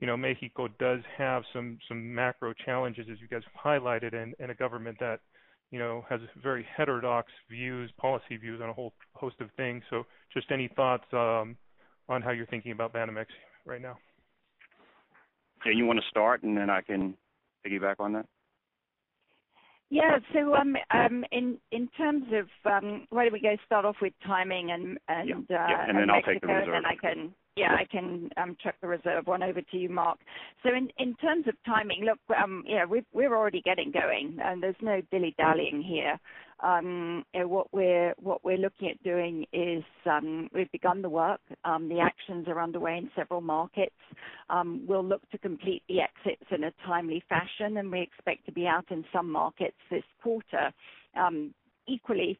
you know, Mexico does have some some macro challenges, as you guys have highlighted, and a government that you know has very heterodox views, policy views on a whole host of things. So just any thoughts um, on how you're thinking about Banamex right now? Jane, you wanna start, and then I can piggyback on that? Yeah. So, um, um, In in terms of, why don't we go start off with timing and and Yeah. Yeah. I'll take the reserve. Yeah, I can um, check the reserve one over to you, Mark. So in in terms of timing, look, um, you know, we're already getting going, and there's no dilly-dallying here. Um, know, what we're looking at doing is, um, we've begun the work. Um, the actions are underway in several markets. We'll look to complete the exits in a timely fashion, and we expect to be out in some markets this quarter. Equally,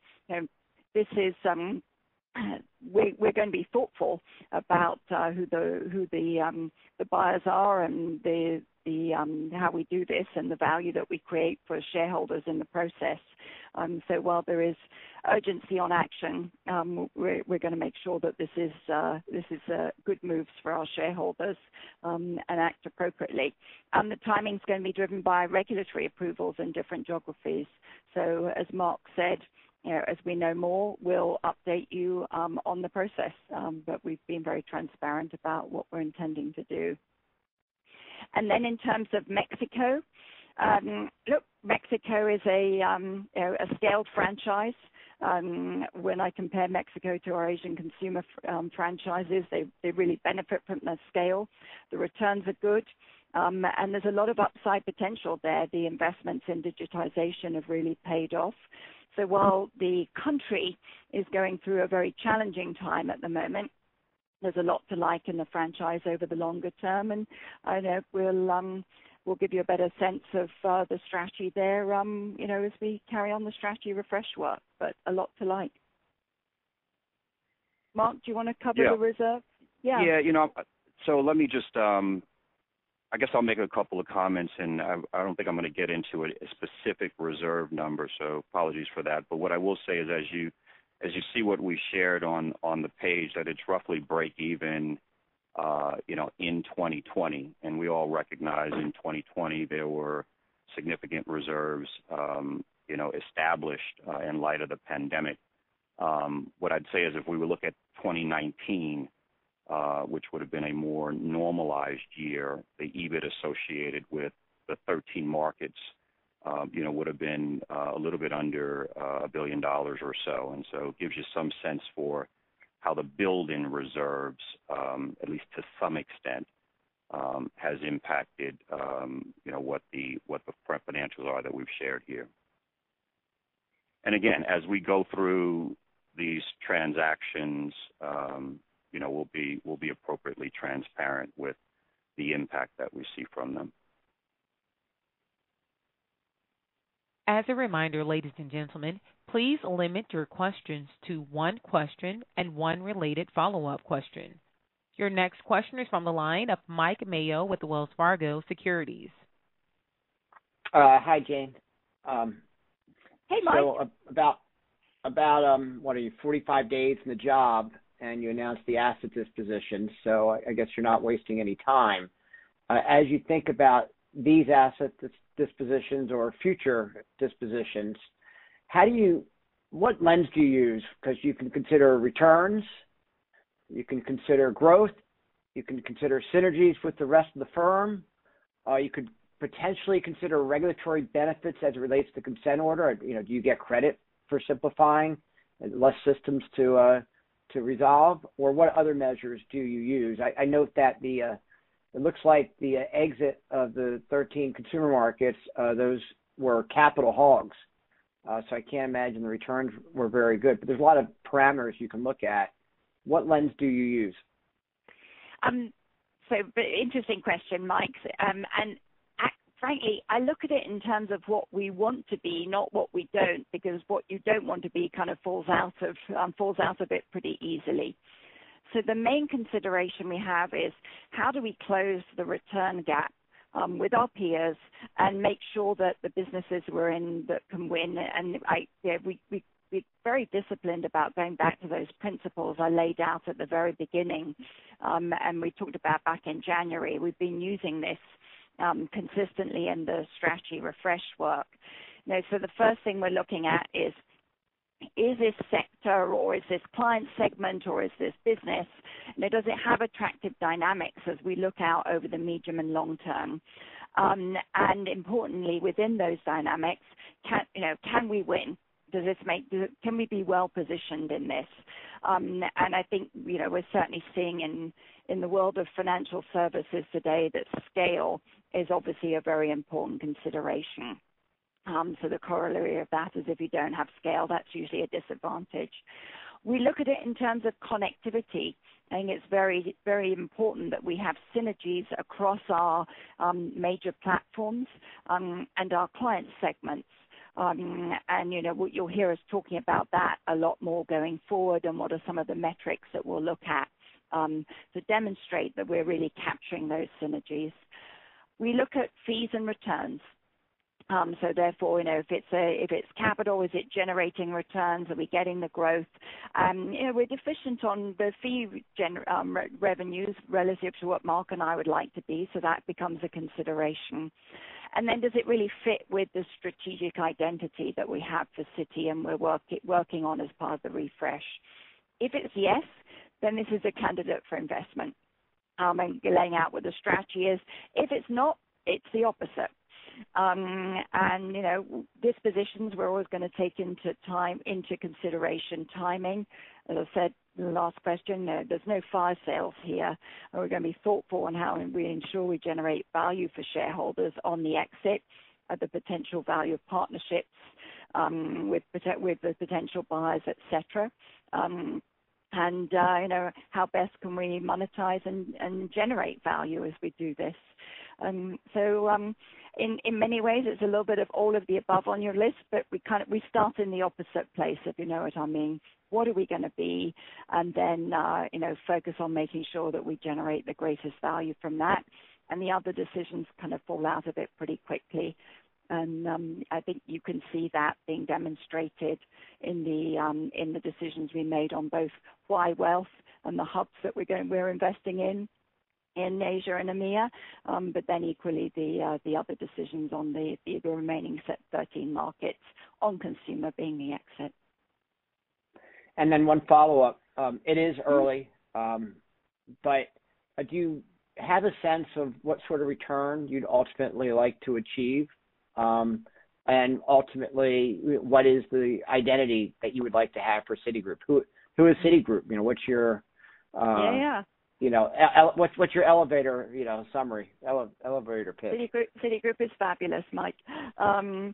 this is, we're gonna be thoughtful about uh, who the buyers are and Um, how we do this and the value that we create for shareholders in the process. Um, so while there is urgency on action, um, we're gonna make sure that this is uh, this is good moves for our shareholders, um, and act appropriately. The timing's gonna be driven by regulatory approvals in different geographies. So as Mark said, you know, as we know more, we'll update you on the process. But we've been very transparent about what we're intending to do. And then in terms of Mexico, um, look, Mexico is a um, know, a scaled franchise. Um, when I compare Mexico to our Asian consumer franchises, they they really benefit from the scale. The returns are good, and there's a lot of upside potential there. The investments in digitization have really paid off. So while the country is going through a very challenging time at the moment, there's a lot to like in the franchise over the longer term, and I know we'll um, we'll give you a better sense of uh, the strategy there, um, you know, as we carry on the strategy refresh work. But a lot to like. Mark, do you want to cover yeah. the reserve? Yeah. Yeah, you know, so let me just um, I guess I'll make a couple of comments, and I, I don't think I'm going to get into a, a specific reserve number, so apologies for that. But what I will say is, as you as you see what we shared on the page, that it's roughly break even, uh, you know, in 2020, and we all recognize in 2020 there were significant reserves, um, you know, established uh, in light of the pandemic. Um, what I'd say is, if we would look at 2019 uh, which would have been a more normalized year, the EBIT associated with the 13 markets, you know, would have been uh, a little bit under uh, a $1 billion or so. and so It gives you some sense for how the build-in reserves, um, at least to some extent, um, has impacted, you know, what the what the front financials are that we've shared here. And Again, as we go through these transactions, you know, we'll be appropriately transparent with the impact that we see from them. As a reminder, ladies and gentlemen, please limit your questions to one question and one related follow-up question. Your next question is from the line of Mike Mayo with Wells Fargo Securities. Uh, hi, Jane. Um, hey, Mike. So uh, about about um, what are you? Forty five days in the job and you announced the asset disposition, so I guess you're not wasting any time. Uh, as you think about these asset dispositions or future dispositions, how do you, what lens do you use? Because you can consider returns, you can consider growth, you can consider synergies with the rest of the firm, uh, you could potentially consider regulatory benefits as it relates to consent order. You know, do you get credit for simplifying, less systems to uh, to resolve, or what other measures do you use? I note that the uh, it looks like the uh, exit of the 13 consumer markets, uh, those were capital hogs. So I can't imagine the returns were very good. But there's a lot of parameters you can look at. What lens do you use? Um, so interesting question, Mike. Um, and frankly, I look at it in terms of what we want to be, not what we don't, because what you don't want to be kind of falls out of um, falls out of it pretty easily. So the main consideration we have is how do we close the return gap um, with our peers and make sure that the businesses we're in that can win. And I, yeah, we, we we're very disciplined about going back to those principles I laid out at the very beginning, um, and we talked about back in January. We've been using this um, consistently in the strategy refresh work. You know, so the first thing we're looking at is is this sector or is this client segment or is this business, you know, does it have attractive dynamics as we look out over the medium and long term? Um, and importantly, within those dynamics, can you know can we win? Does this make? Can we be well positioned in this? Um, and I think you know we're certainly seeing in in the world of financial services today that scale is obviously a very important consideration. Um, so the corollary of that is if you don't have scale, that's usually a disadvantage. We look at it in terms of connectivity. I think it's very, very important that we have synergies across our um, major platforms um, and our client segments. Um, and you know you'll hear us talking about that a lot more going forward, and what are some of the metrics that we'll look at to demonstrate that we're really capturing those synergies. We look at fees and returns. Um, so therefore, you know, if it's if it's capital, is it generating returns? Are we getting the growth? Um, you know, we're deficient on the fee um, revenues relative to what Mark and I would like to be, so that becomes a consideration. And then does it really fit with the strategic identity that we have for Citi and we're work- working on as part of the refresh? If it's yes, then this is a candidate for investment. And laying out what the strategy is. If it's not, it's the opposite. Um, and you know, dispositions we're always going to take into time into consideration timing. As I said the last question, no, there's no fire sales here. We're going to be thoughtful on how we ensure we generate value for shareholders on the exit. the potential value of partnerships um, with with the potential buyers, et cetera. And, you know, how best can we monetize and, and generate value as we do this. In many ways, it's a little bit of all of the above on your list, but we kinda we start in the opposite place, if you know what I mean. What are we gonna be? And then, you know, focus on making sure that we generate the greatest value from that. And the other decisions kind of fall out of it pretty quickly. And um I think you can see that being demonstrated in the um in the decisions we made on both Why Wealth and the hubs that we're gonna we're investing in Asia and EMEA. Um, but then equally uh, the other decisions on the remaining 13 markets on consumer being the exit. And then one follow-up. Um, it is mm-hmm. early, um, but uh, do you have a sense of what sort of return you'd ultimately like to achieve? Um and ultimately, what is the identity that you would like to have for Citigroup? Who is Citigroup? You know, what's your uh, Yeah, Yeah. You know, what's what's your elevator, you know, summary, elevator pitch? Citigroup is fabulous, Mike. Know,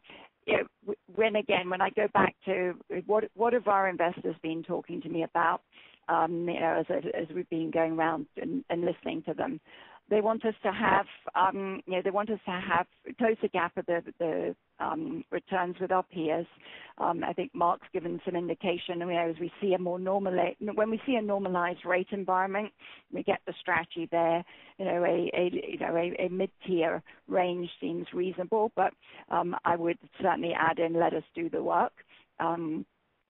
when again, when I go back to what what have our investors been talking to me about, um, you know, as we've been going around and listening to them. They want us to have, um, you know, they want us to have close the gap of the um, returns with our peers. Um, I think Mark's given some indication, you know, as we see a more normally when we see a normalized rate environment, we get the strategy there. You know, a a you know, a mid-tier range seems reasonable, but I would certainly add in, let us do the work,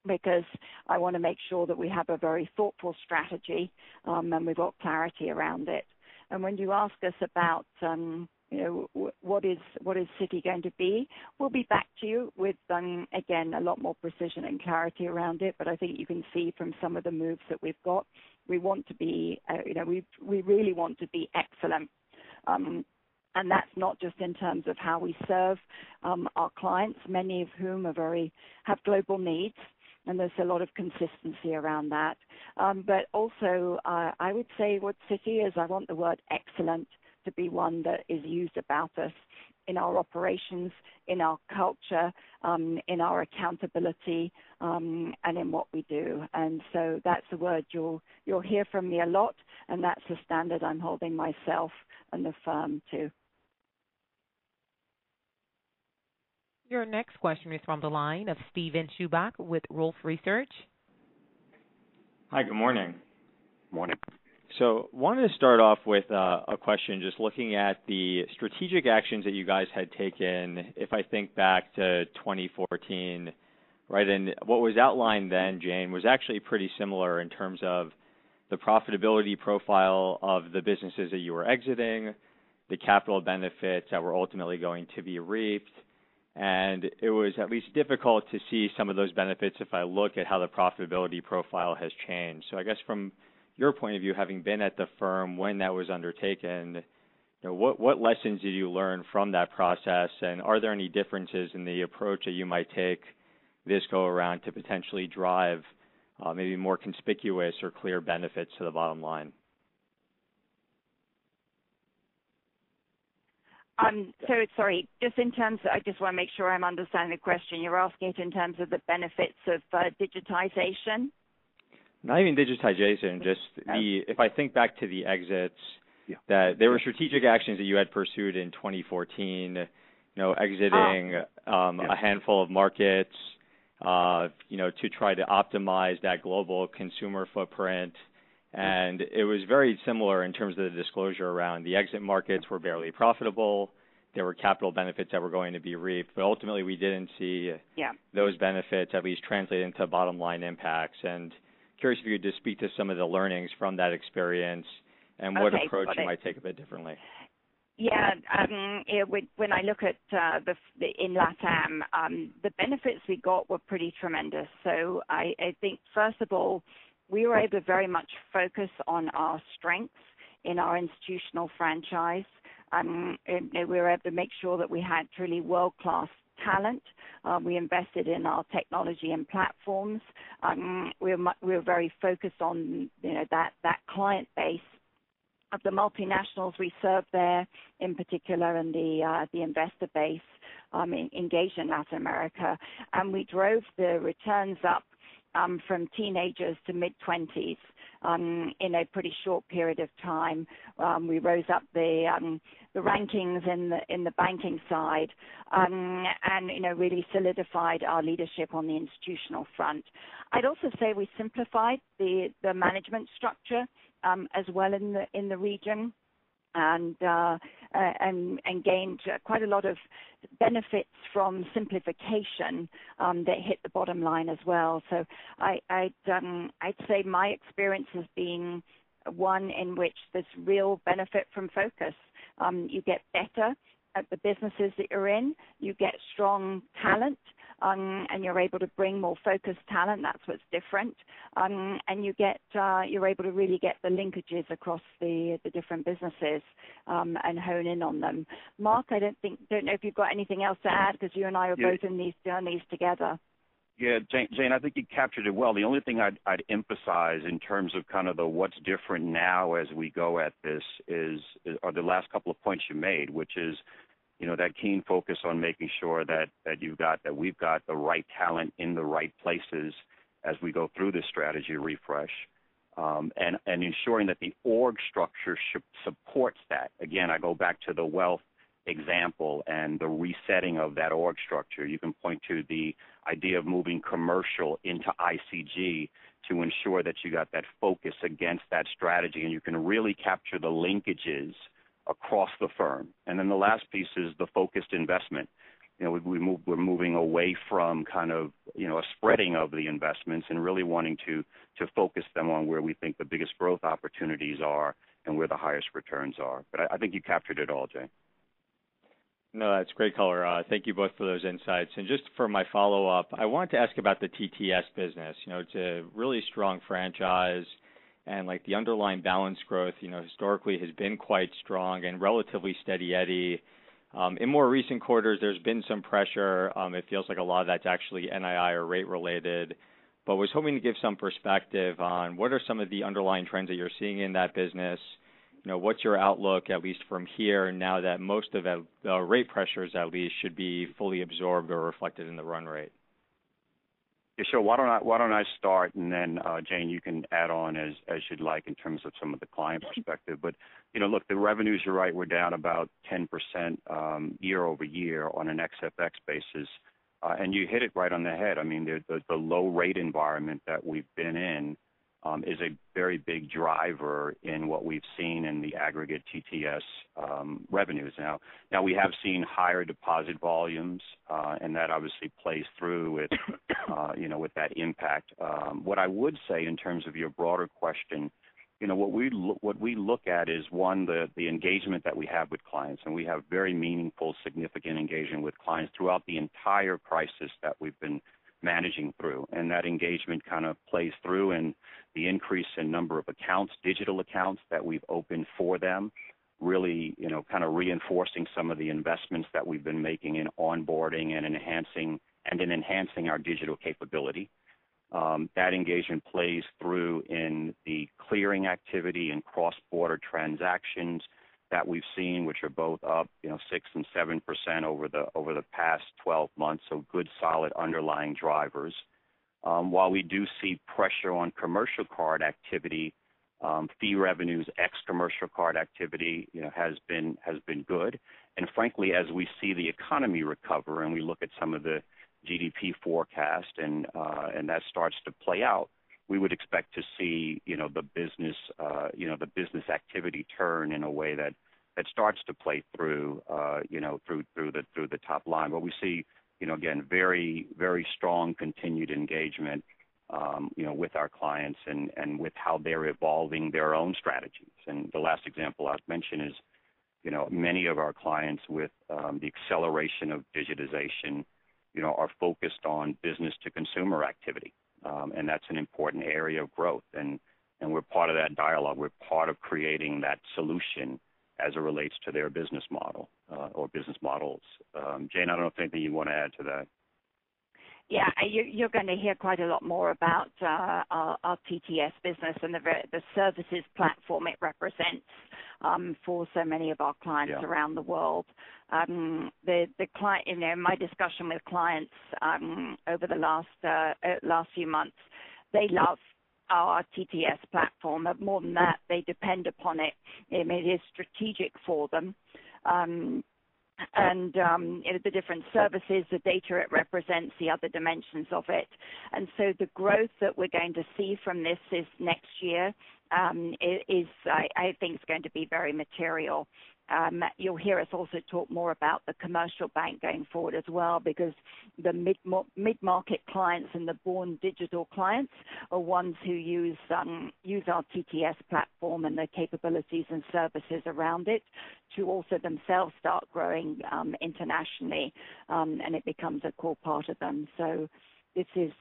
because I wanna make sure that we have a very thoughtful strategy, and we've got clarity around it. And when you ask us about, um, you know, what is Citi going to be, we'll be back to you with, um, again, a lot more precision and clarity around it. But I think you can see from some of the moves that we've got, we want to be, uh, you know, we we really want to be excellent. Um and that's not just in terms of how we serve um, our clients, many of whom are very have global needs, and there's a lot of consistency around that. Um, but also, uh, I would say what Citi is, I want the word excellent to be one that is used about us in our operations, in our culture, um, in our accountability, um, and in what we do. And so that's a word you'll hear from me a lot, and that's the standard I'm holding myself and the firm to. Your next question is from the line of Steven Chubak with Wolfe Research. Hi, good morning. Morning. So wanted to start off with uh, a question, just looking at the strategic actions that you guys had taken, if I think back to 2014, right? And what was outlined then, Jane, was actually pretty similar in terms of the profitability profile of the businesses that you were exiting, the capital benefits that were ultimately going to be reaped. And it was at least difficult to see some of those benefits if I look at how the profitability profile has changed. So I guess from your point of view, having been at the firm when that was undertaken, you know, what lessons did you learn from that process? And are there any differences in the approach that you might take this go around to potentially drive uh, maybe more conspicuous or clear benefits to the bottom line? Um, so, sorry, just in terms of, I just wanna make sure I'm understanding the question. You're asking it in terms of the benefits of uh, digitization? Not even digitization, just the. If I think back to the exits, that there were strategic actions that you had pursued in 2014, you know, exiting ah. um, a handful of markets, uh, you know, to try to optimize that global consumer footprint. And it was very similar in terms of the disclosure around the exit markets were barely profitable. There were capital benefits that were going to be reaped, but ultimately we didn't see those benefits at least translate into bottom line impacts. And curious if you could just speak to some of the learnings from that experience and what approach you might take a bit differently. Yeah. Um, when I look at uh, the in LatAm, um, the benefits we got were pretty tremendous. So I think first of all, we were able to very much focus on our strengths in our institutional franchise. and We were able to make sure that we had truly world-class talent. We invested in our technology and platforms. Um, We were very focused on, you know, that that client base of the multinationals we serve there in particular and the uh, the investor base. um, engaged in Latin America, and we drove the returns up Um, from teenagers to mid-20s um, in a pretty short period of time. Um, we rose up the rankings in the banking side, and you know, really solidified our leadership on the institutional front. I'd also say we simplified the management structure as well in the region uh, Uh, and gained uh, quite a lot of benefits from simplification um, that hit the bottom line as well. So um, I'd say my experience has been one in which there's real benefit from focus. Um, you get better at the businesses that you're in, you get strong talent, Um, and you're able to bring more focused talent. That's what's different. Um, and you get, uh, you're able to really get the linkages across the the different businesses um, and hone in on them. Mark, I don't think don't know if you've got anything else to add because you and I are both in these journeys together. Yeah, Jane, I think you captured it well. The only thing I'd emphasize in terms of kind of the what's different now as we go at this is are the last couple of points you made, which is, you know, that keen focus on making sure that that you've got that we've got the right talent in the right places as we go through this strategy refresh, Um, and ensuring that the org structure supports that. Again, I go back to the wealth example and the resetting of that org structure. You can point to the idea of moving commercial into ICG to ensure that you got that focus against that strategy, and you can really capture the linkages across the firm. And then the last piece is the focused investment. You know, we we're moving away from kind of, you know, a spreading of the investments and really wanting to to focus them on where we think the biggest growth opportunities are and where the highest returns are. But I think you captured it all, Jay. No, that's great color. Uh, thank you both for those insights. And just for my follow-up, I wanted to ask about the TTS business. You know, it's a really strong franchise and like the underlying balance growth, you know, historically has been quite strong and relatively steady eddy. Um, in more recent quarters, there's been some pressure. Um, it feels like a lot of that's actually NII or rate related. But was hoping to give some perspective on what are some of the underlying trends that you're seeing in that business. You know, what's your outlook, at least from here now that most of the rate pressures at least should be fully absorbed or reflected in the run rate? Yeah, sure. Why don't I why don't I start and then, uh, Jane, you can add on as as you'd like in terms of some of the client perspective. But you know, look, the revenues, you're right, we're down about 10%, um, year-over-year on an ex-FX basis. Uh and you hit it right on the head. I mean, the, the the low rate environment that we've been in Um, is a very big driver in what we've seen in the aggregate TTS um, revenues. Now now we have seen higher deposit volumes, uh, and that obviously plays through with, uh, you know, with that impact. Um, what I would say in terms of your broader question, you know, what we look at is one, the engagement that we have with clients, and we have very meaningful, significant engagement with clients throughout the entire crisis that we've been managing through. And that engagement kind of plays through in the increase in number of accounts, digital accounts that we've opened for them, really, you know, kind of reinforcing some of the investments that we've been making in onboarding and enhancing and in enhancing our digital capability. Um, that engagement plays through in the clearing activity and cross-border transactions that we've seen, which are both up, you know, 6 and 7% over the over the past 12 months. So good, solid underlying drivers. While we do see pressure on commercial card activity, fee revenues, ex-commercial card activity, you know, has been has been good. And frankly, as we see the economy recover and we look at some of the GDP forecast and uh and that starts to play out, we would expect to see, you know, the business uh, you know, the business activity turn in a way that that starts to play through, uh, you know, through through the through the top line. But we see, you know, again, very, very strong continued engagement, um, you know, with our clients and and with how they're evolving their own strategies. And the last example I'd mention is, you know, many of our clients with um, the acceleration of digitization, you know, are focused on business to consumer activity. Um, and that's an important area of growth. And and we're part of that dialogue. We're part of creating that solution as it relates to their business model uh, or business models. Um, Jane, I don't know if anything you want to add to that. Yeah. You're gonna hear quite a lot more about uh, our TTS business and the services platform it represents um, for so many of our clients around the world. Um, the client, you know, my discussion with clients um, over the last uh, uh last few months, they love our TTS platform. But more than that, they depend upon it. It is strategic for them. And um, the different services, the data it represents, the other dimensions of it. And so the growth that we're going to see from this is next year um, is, I think, is going to be very material. Uh, you'll hear us also talk more about the commercial bank going forward as well, because the mid-market clients and the born digital clients are ones who use um, our TTS platform and the capabilities and services around it to also themselves start growing um, internationally, um, and it becomes a core part of them. So this is,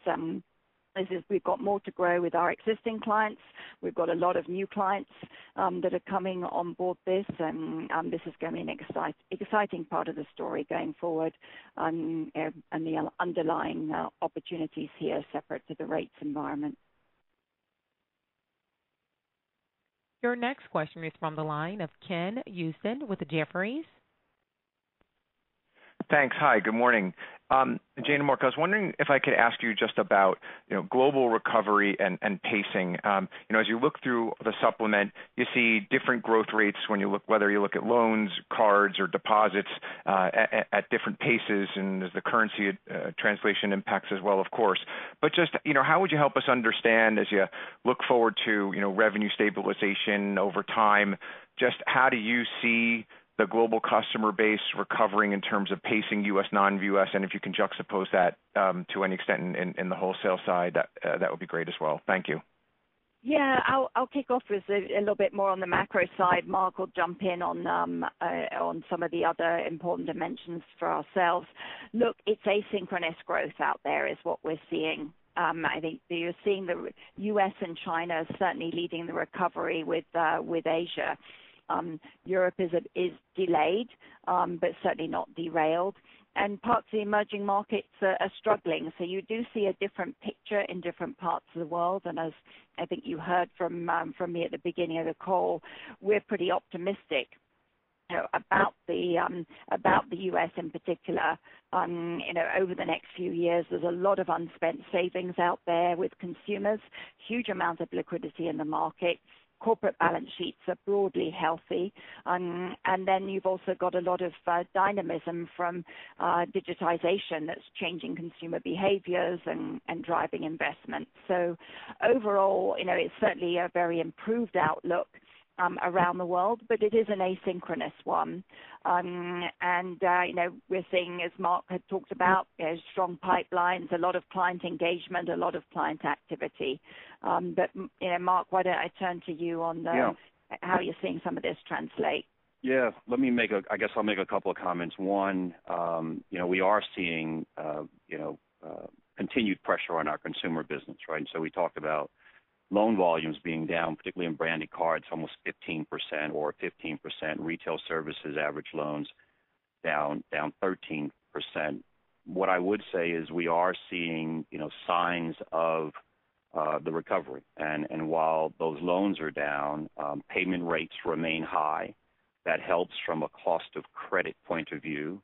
we've got more to grow with our existing clients. We've got a lot of new clients um, that are coming on board this, and um, this is going to be an exciting part of the story going forward, um, eh, and the underlying uh, opportunities here separate to the rates environment. Your next question is from the line of Ken Usdin with Jefferies. Thanks. Hi, good morning. Um, Jane and Mark, I was wondering if I could ask you just about, you know, global recovery and pacing. Um, you know, as you look through the supplement, you see different growth rates when you look, whether you look at loans, cards, or deposits, uh, at different paces, and there's the currency uh, translation impacts as well, of course. But just, you know, how would you help us understand as you look forward to, you know, revenue stabilization over time, just how do you see the global customer base recovering in terms of pacing U.S., non-U.S.? And if you can juxtapose that um, to any extent in the wholesale side, uh, that would be great as well. Thank you. Yeah, I'll kick off with a little bit more on the macro side. Mark will jump in um, uh, on some of the other important dimensions for ourselves. Look, it's asynchronous growth out there, is what we're seeing. Um, I think you're seeing the U.S. and China certainly leading the recovery with uh, Asia. Um, Europe is is delayed, um, but certainly not derailed, and parts of the emerging markets are struggling. So you do see a different picture in different parts of the world. And as I think you heard from um, from me at the beginning of the call, we're pretty optimistic, about the U.S. in particular. You know, over the next few years, there's a lot of unspent savings out there with consumers, huge amounts of liquidity in the market. Corporate balance sheets are broadly healthy. Um, and then you've also got a lot of uh, dynamism from uh, digitization that's changing consumer behaviors and driving investment. So overall, you know, it's certainly a very improved outlook around the world, but it is an asynchronous one. Um, And uh, you know, we're seeing, as Mark had talked about, there's strong pipelines, a lot of client engagement, a lot of client activity. Um, But you know, Mark, why don't I turn to you on the- Yeah. how you're seeing some of this translate? Yeah, let me make a—I guess I'll make a couple of comments. One, you know, we are seeing, uh, you know, uh, continued pressure on our consumer business, right? And so we talked about loan volumes being down, particularly in branded cards, almost 15% or 15%. Retail services, average loans down 13%. What I would say is we are seeing, you know, signs of uh, the recovery. And while those loans are down, um, payment rates remain high. That helps from a cost of credit point of view,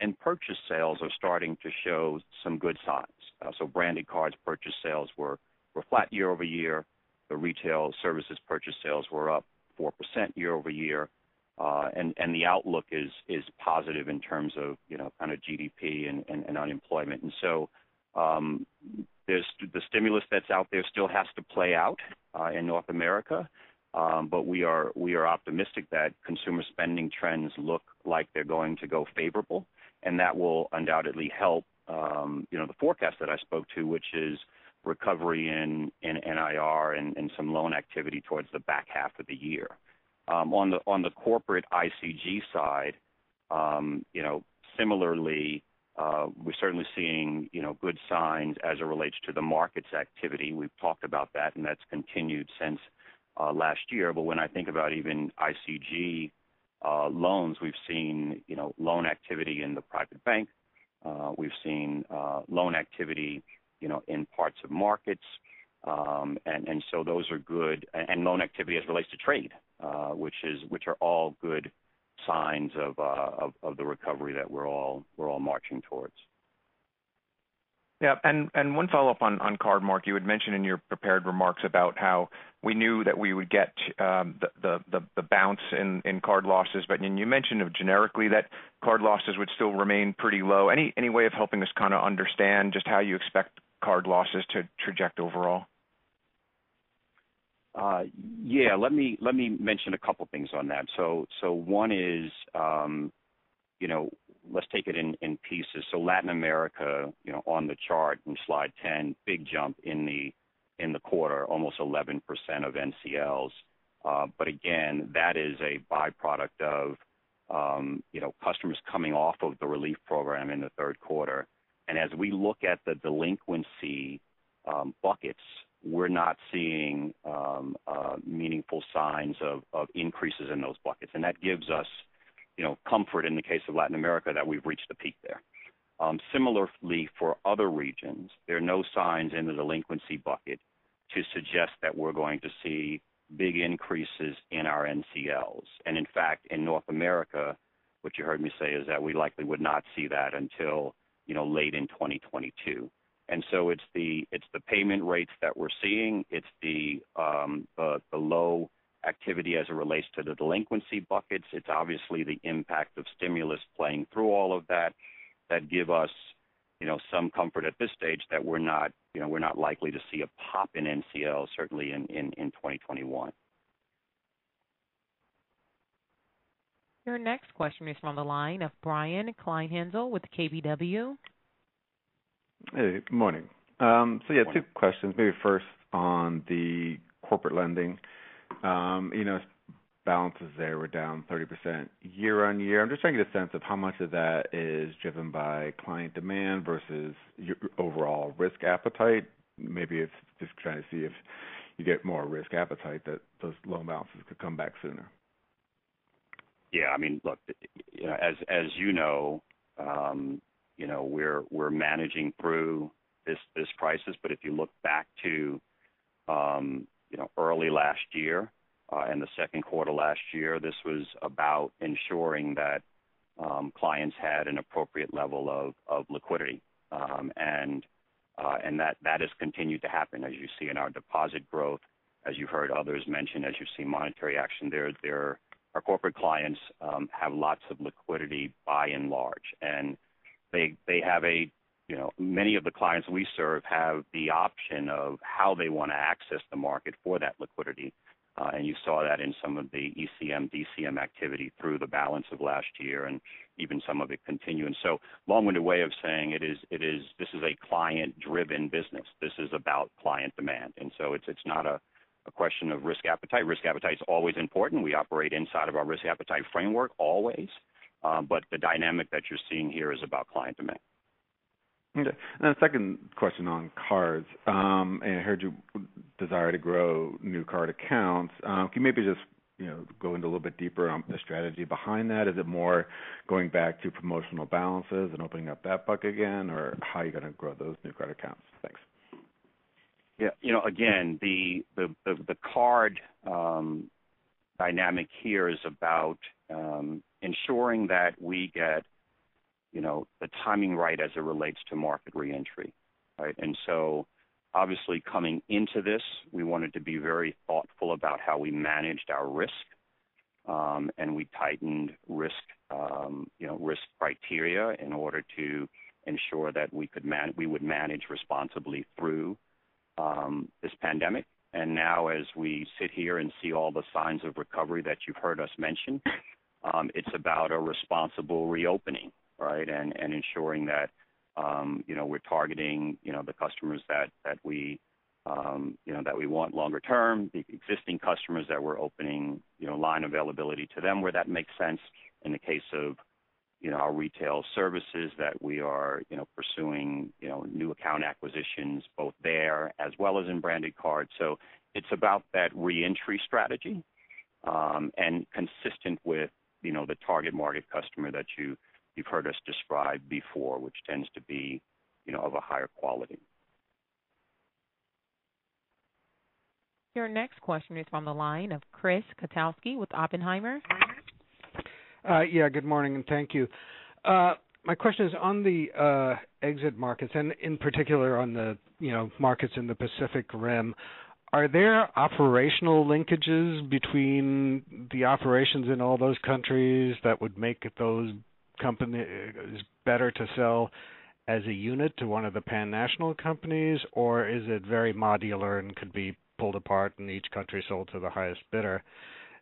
and purchase sales are starting to show some good signs. Uh, so branded cards purchase sales were flat year-over-year. The retail services purchase sales were up 4% year-over-year. Uh, and the outlook is positive in terms of, you know, kind of GDP and unemployment. And so, um, there's the stimulus that's out there still has to play out uh, in North America. Um, but we are we are optimistic that consumer spending trends look like they're going to go favorable, and that will undoubtedly help, um, you know, the forecast that I spoke to, which is recovery in NIR and some loan activity towards the back half of the year. Um, on the corporate ICG side, um, you know, similarly, uh, we're certainly seeing, you know, good signs as it relates to the markets activity. We've talked about that, and that's continued since uh, last year. But when I think about even ICG uh, loans, we've seen, you know, loan activity in the private bank. We've seen loan activity, you know, in parts of markets. Um, and and so those are good. And loan activity as relates to trade, uh, which is which are all good signs uh, of of the recovery that we're all we're all marching towards. Yeah. And and One follow-up on on card, Mark. You had mentioned in your prepared remarks about how we knew that we would get um, the the the bounce in in card losses, but you mentioned generically that card losses would still remain pretty low. Any Any way of helping us kind of understand just how you expect card losses to traject overall? Uh, yeah. Let me let me mention a couple things on that. So so one is, um, you know, let's take it in pieces. So Latin America, you know, on the chart in slide 10, big jump in the in the quarter, almost 11% of NCLs. Uh, but again, that is a byproduct of, um, you know, customers coming off of the relief program in the third quarter. And as we look at the delinquency um, buckets, we're not seeing um, uh, meaningful signs of of increases in those buckets. And that gives us, you know, comfort in the case of Latin America that we've reached the peak there. Similarly for other regions, there are no signs in the delinquency bucket to suggest that we're going to see big increases in our NCLs. And in fact, in North America, what you heard me say is that we likely would not see that until, you know, late in 2022. and so It's the it's the payment rates that we're seeing. It's um, the the low activity as it relates to the delinquency buckets. It's obviously the impact of stimulus playing through all of that that give us, you know, some comfort at this stage that we're not, you know, we're not likely to see a pop in NCL, certainly in in 2021. Your next question is from the line of Brian Kleinhanzl with KBW. Hey, good morning. Um, so, yeah, two questions. Maybe first on the corporate lending. Um, you know, balances there were down 30% year-on-year. I'm just trying to get a sense of how much of that is driven by client demand versus your overall risk appetite. Maybe it's just trying to see if you get more risk appetite that those loan balances could come back sooner. Yeah, I mean, look, you know, as you know, you know, we're we're managing through this this crisis. But if you look back to you know, early last year and the second quarter last year, this was about ensuring that clients had an appropriate level of of liquidity. Um and uh and that has continued to happen as you see in our deposit growth, as you heard others mention, as you see monetary action there there. Our corporate clients have lots of liquidity by and large. And they have a, you know, many of the clients we serve have the option of how they want to access the market for that liquidity. Uh and you saw that in some of the ECM, DCM activity through the balance of last year and even some of it continuing. So, Long-winded way of saying it is this is a client-driven business. This is about client demand. And so it's not a question of risk appetite. Risk appetite is always important. We operate inside of our risk appetite framework always. Um but the dynamic that you're seeing here is about client demand. Okay. And a second question on cards. Um and I heard your desire to grow new card accounts. Can you maybe just, you know, go into a little bit deeper on the strategy behind that? Is it more going back to promotional balances and opening up that bucket again? Or how are you going to grow those new card accounts? Thanks. Yeah. You know, again, the the the card um, dynamic here is about um, ensuring that we get, you know, the timing right as it relates to market reentry, right? And so, obviously coming into this, we wanted to be very thoughtful about how we managed our risk. Um, and we tightened risk, you know, risk criteria in order to ensure that we could man we would manage responsibly through this pandemic. And now as we sit here and see all the signs of recovery that you've heard us mention, um, it's about a responsible reopening, right? And and ensuring that, um, you know, we're targeting, you know, the customers that that we, um, you know, that we want longer term, the existing customers that we're opening, you know, line availability to them where that makes sense. In the case of, you know, our retail services that we are, you know, pursuing, you know, new account acquisitions both there as well as in branded cards. So it's about that reentry strategy, um, and consistent with, you know, the target market customer that you you've heard us describe before, which tends to be, you know, of a higher quality. Your next question is from the line of Chris Kotowski with Oppenheimer. Uh, yeah, good morning, and thank you. Uh, my question is on the uh, exit markets, and in particular on the, you know, markets in the Pacific Rim. Are there operational linkages between the operations in all those countries that would make those companies better to sell as a unit to one of the pan-national companies? Or is it very modular and could be pulled apart and each country sold to the highest bidder?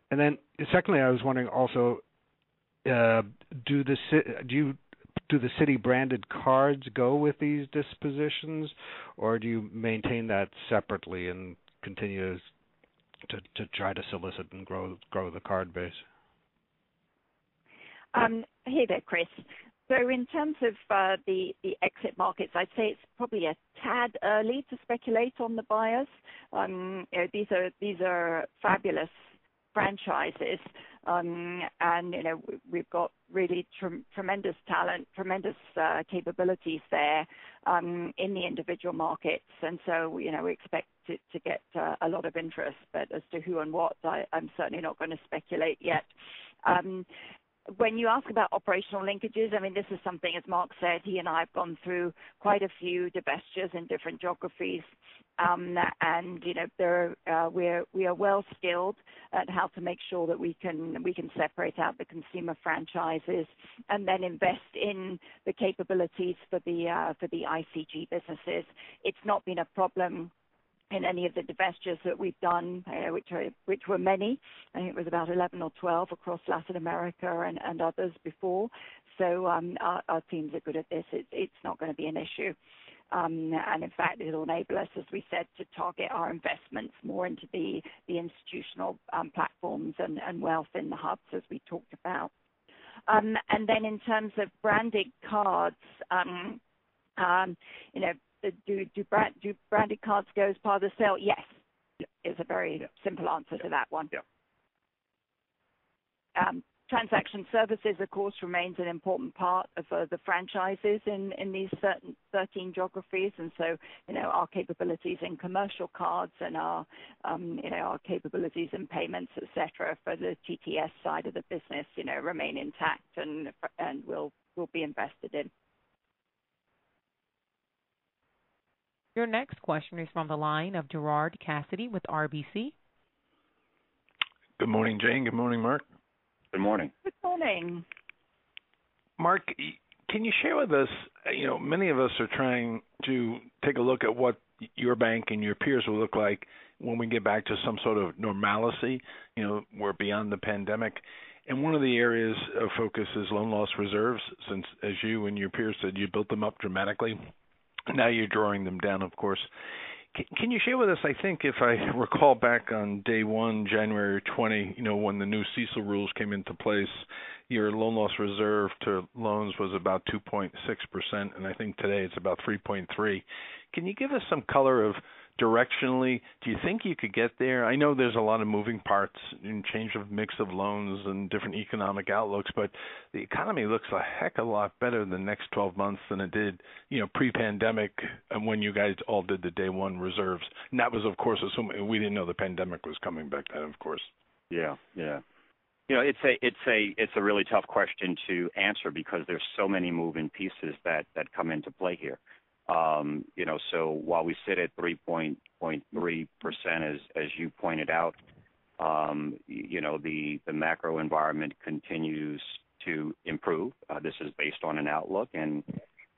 And then, secondly, I was wondering also, Uh, do the do you do the Citi branded cards go with these dispositions, or do you maintain that separately and continue to to try to solicit and grow grow the card base? Um, hey there, Chris. So in terms of uh, the the exit markets, I'd say it's probably a tad early to speculate on the buyers. Um, you know, these are fabulous franchises. Um, and, you know, we've got really tremendous talent, tremendous uh, capabilities there um, in the individual markets. And so, you know, we expect to get uh, a lot of interest. But as to who and what, I'm certainly not gonna speculate yet. Um, When you ask about operational linkages, I mean, this is something, as Mark said, he and I have gone through quite a few divestitures in different geographies. Um and, you know, we are well skilled at how to make sure that we can we can separate out the consumer franchises and then invest in the capabilities for the uh for the ICG businesses. It's not been a problem in any of the divestitures that we've done, which were many. I think it was about 11 or 12 across Latin America and others before. So um our teams are good at this. It's not gonna be an issue. Um and in fact, it'll enable us, as we said, to target our investments more into the institutional platforms and wealth in the hubs as we talked about. Um and then in terms of branded cards, you know, do branded cards go as part of the sale? Yes, is a very simple answer to that one. Yeah. Um, transaction services, of course, remains an important part of uh, the franchises in these certain 13 geographies. And so, you know, our capabilities in commercial cards and our um, you know our capabilities in payments, et cetera, for the TTS side of the business, you know, remain intact and and will, will be invested in. Your next question is from the line of Gerard Cassidy with RBC. Good morning, Jane. Good morning, Mark. Good morning. Good morning. Mark, can you share with us, you know, many of us are trying to take a look at what your bank and your peers will look like when we get back to some sort of normalcy, you know, we're beyond the pandemic. And one of the areas of focus is loan loss reserves, since as you and your peers said, you built them up dramatically. Now you're drawing them down, of course. Can you share with us, I think if I recall back on day one, January 20, you know, when the new CECL rules came into place, your loan loss reserve to loans was about 2.6%, and I think today it's about 3.3. Can you give us some color of directionally, do you think you could get there? I know there's a lot of moving parts in change of mix of loans and different economic outlooks, but the economy looks a heck of a lot better in the next 12 months than it did, you know, pre-pandemic and when you guys all did the day one reserves. And that was, of course, assuming we didn't know the pandemic was coming back then, of course. Yeah. Yeah. You know, it's a it's a it's a really tough question to answer because there's so many moving pieces that that come into play here. Um, you know, so while we sit at 3.3%, as you pointed out, um, you know, the the macro environment continues to improve. Uh, this is based on an outlook. And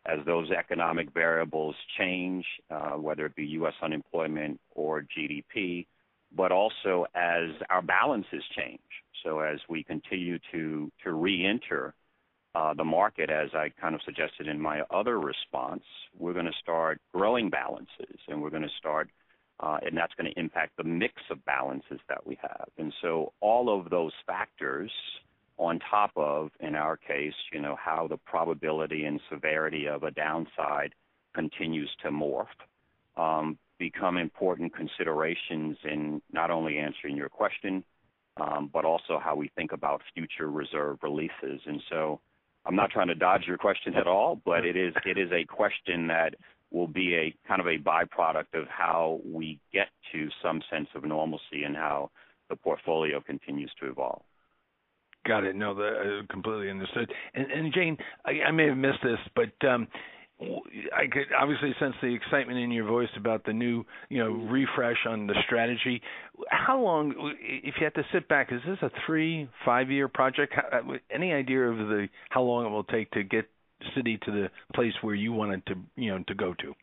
as those economic variables change, uh, whether it be U.S. unemployment or GDP, but also as our balances change. So as we continue to to reenter Uh, the market, as I kind of suggested in my other response, we're gonna start growing balances, and we're gonna start, uh, and that's gonna impact the mix of balances that we have. And so all of those factors on top of, in our case, you know, how the probability and severity of a downside continues to morph, um, become important considerations in not only answering your question, um, but also how we think about future reserve releases. I'm not trying to dodge your question at all, but it is it is a question that will be a kind of a byproduct of how we get to some sense of normalcy and how the portfolio continues to evolve. Got it. No, the, uh, completely understood. And, and Jane, I, I may have missed this, but um, I could obviously sense the excitement in your voice about the new, you know, refresh on the strategy. How long, if you had to sit back, is this a three, five-year project? How, uh, any idea of the how long it will take to get Citi to the place where you want it to, you know, to go to?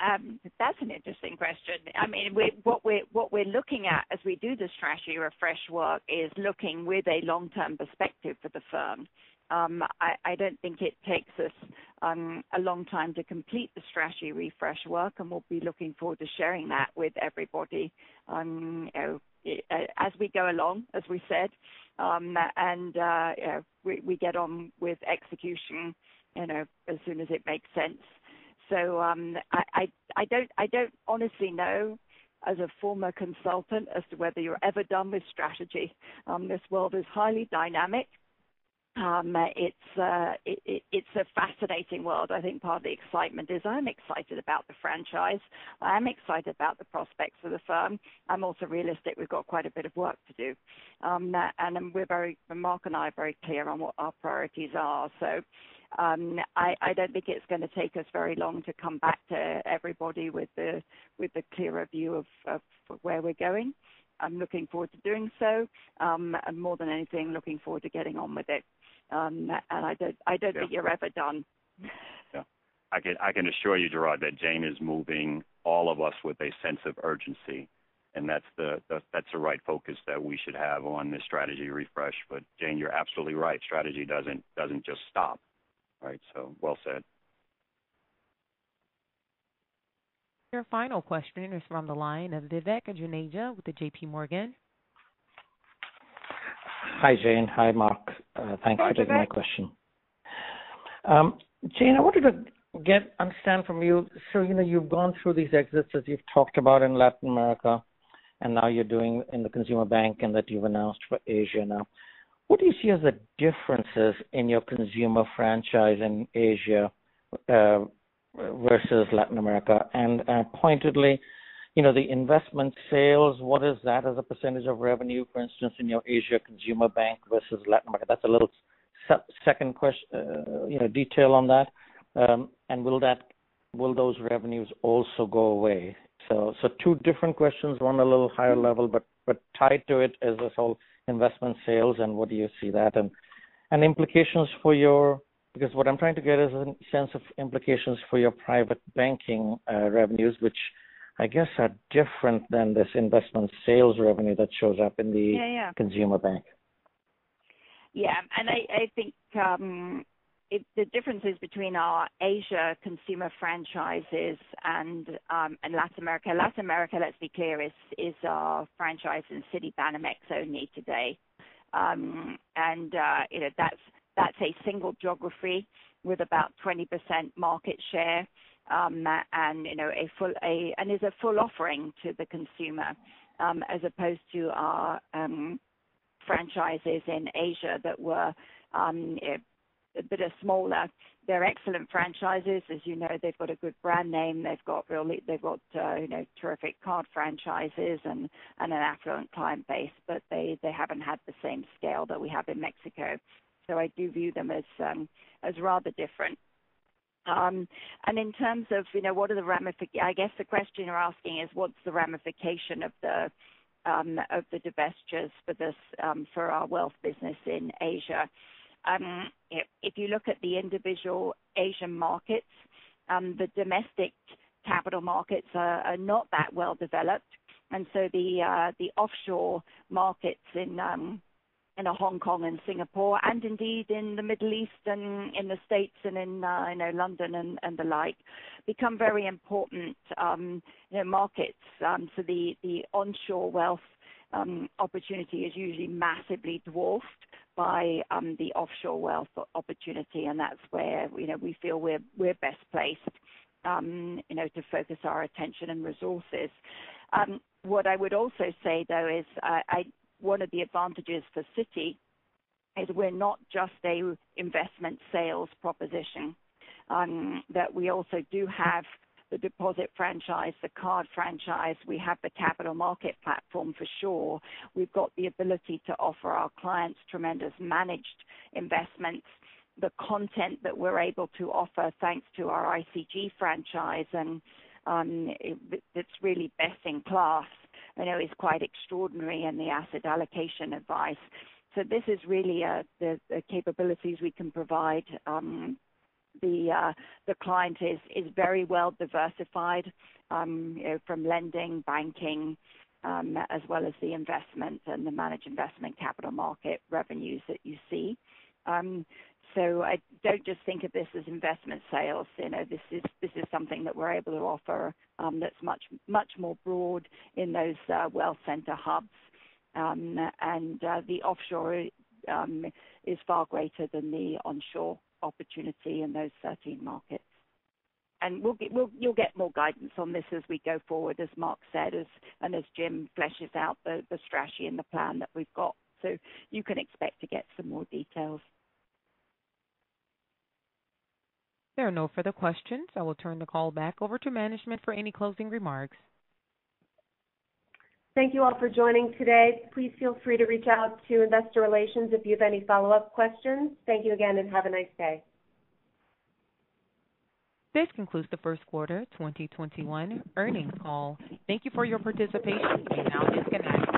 Um, that's an interesting question. I mean, we, what we're what we're looking at as we do the strategy refresh work is looking with a long-term perspective for the firm. Um, I, don't think it takes us um, a long time to complete the strategy refresh work, and we'll be looking forward to sharing that with everybody um, you know, as we go along, as we said, and uh, we, get on with execution, you know, as soon as it makes sense. So I, don't honestly know as a former consultant as to whether you're ever done with strategy. This world is highly dynamic. Um, it's uh, it, it, it's a fascinating world. I think part of the excitement is I'm excited about the franchise. I'm excited about the prospects for the firm. I'm also realistic. We've got quite a bit of work to do, um, and we're very Mark and I are very clear on what our priorities are. So um, I, I, don't think it's going to take us very long to come back to everybody with the with the clearer view of, of where we're going. I'm looking forward to doing so, um, and more than anything, looking forward to getting on with it. Um, and I don't I don't yeah. think you're ever done. Yeah, I can I can assure you, Gerard, that Jane is moving all of us with a sense of urgency and that's the, the, that's the right focus that we should have on this strategy refresh. But Jane, you're absolutely right. Strategy doesn't doesn't just stop right? So well said. Your final question is from the line of Vivek Juneja with the J.P. Morgan. Hi, Jane. Hi, Mark. Uh, thanks for taking my question. Um, Jane, I wanted to get understand from you. So, you know, you've gone through these exits as you've talked about in Latin America, and now you're doing in the consumer bank, and that you've announced for Asia now. What do you see as the differences in your consumer franchise in Asia uh, versus Latin America? And uh, pointedly, you know, the investment sales, what is that as a percentage of revenue, for instance, in your Asia consumer bank versus Latin America? That's a little second question, uh, you know, detail on that. Um, and will that will those revenues also go away? So, so two different questions, one a little higher level, but but tied to it is this whole investment sales, and what do you see that? And and implications for your because what I'm trying to get is a sense of implications for your private banking uh, revenues, which I guess are different than this investment sales revenue that shows up in the Yeah, yeah. consumer bank. Yeah, and I, I think um, it, the differences between our Asia consumer franchises and um, and Latin America. Latin America, let's be clear, is is our franchise in Citibanamex only today, um, and uh, you know that's that's a single geography with about 20% market share, and you know a full a and is a full offering to the consumer, um, as opposed to our um, franchises in Asia that were um, a bit smaller. They're excellent franchises. As you know, they've got a good brand name. They've got really, they've got, uh, you know, terrific card franchises and and an affluent client base, but they they haven't had the same scale that we have in Mexico. So I do view them as um, as rather different. Um, and in terms of, you know, what are the ramifications? I guess the question you're asking is what's the ramification of the um, of the divestitures for this um, for our wealth business in Asia. If you look at the individual Asian markets, the domestic capital markets are not that well developed. and so The uh, the offshore markets in um, Hong Kong and Singapore, and indeed in the Middle East and in the States and in uh, you know London and the like, become very important know markets. So The onshore wealth opportunity is usually massively dwarfed by um, the offshore wealth opportunity, and that's where, you know, we feel we're best placed, um, you know, to focus our attention and resources. Um, what I would also say, though, is I one of the advantages for Citi is we're not just a investment sales proposition. Um, that we also do have the deposit franchise, the card franchise. We have the capital market platform for sure. We've got the ability to offer our clients tremendous managed investments. The content that we're able to offer, thanks to our ICG franchise, and um, it's really best in class. I know it's quite extraordinary in the asset allocation advice. So this is really the capabilities we can provide. Um the uh the client is is very well diversified, know, from lending, banking, as well as the investment and the managed investment capital market revenues that you see. I don't just think of this as investment sales. You know, this is this is something that we're able to offer, um, that's much much more broad in those uh, wealth center hubs. Um, and uh, the offshore um, is far greater than the onshore opportunity in those 13 markets. And you'll get more guidance on this as we go forward, as Mark said, and as Jim fleshes out the strategy and the plan that we've got. So you can expect to get some more details. There are no further questions. I will turn the call back over to management for any closing remarks. Thank you all for joining today. Please feel free to reach out to investor relations if you have any follow-up questions. Thank you again, and have a nice day. This concludes the first quarter 2021 earnings call. Thank you for your participation. You may now disconnect.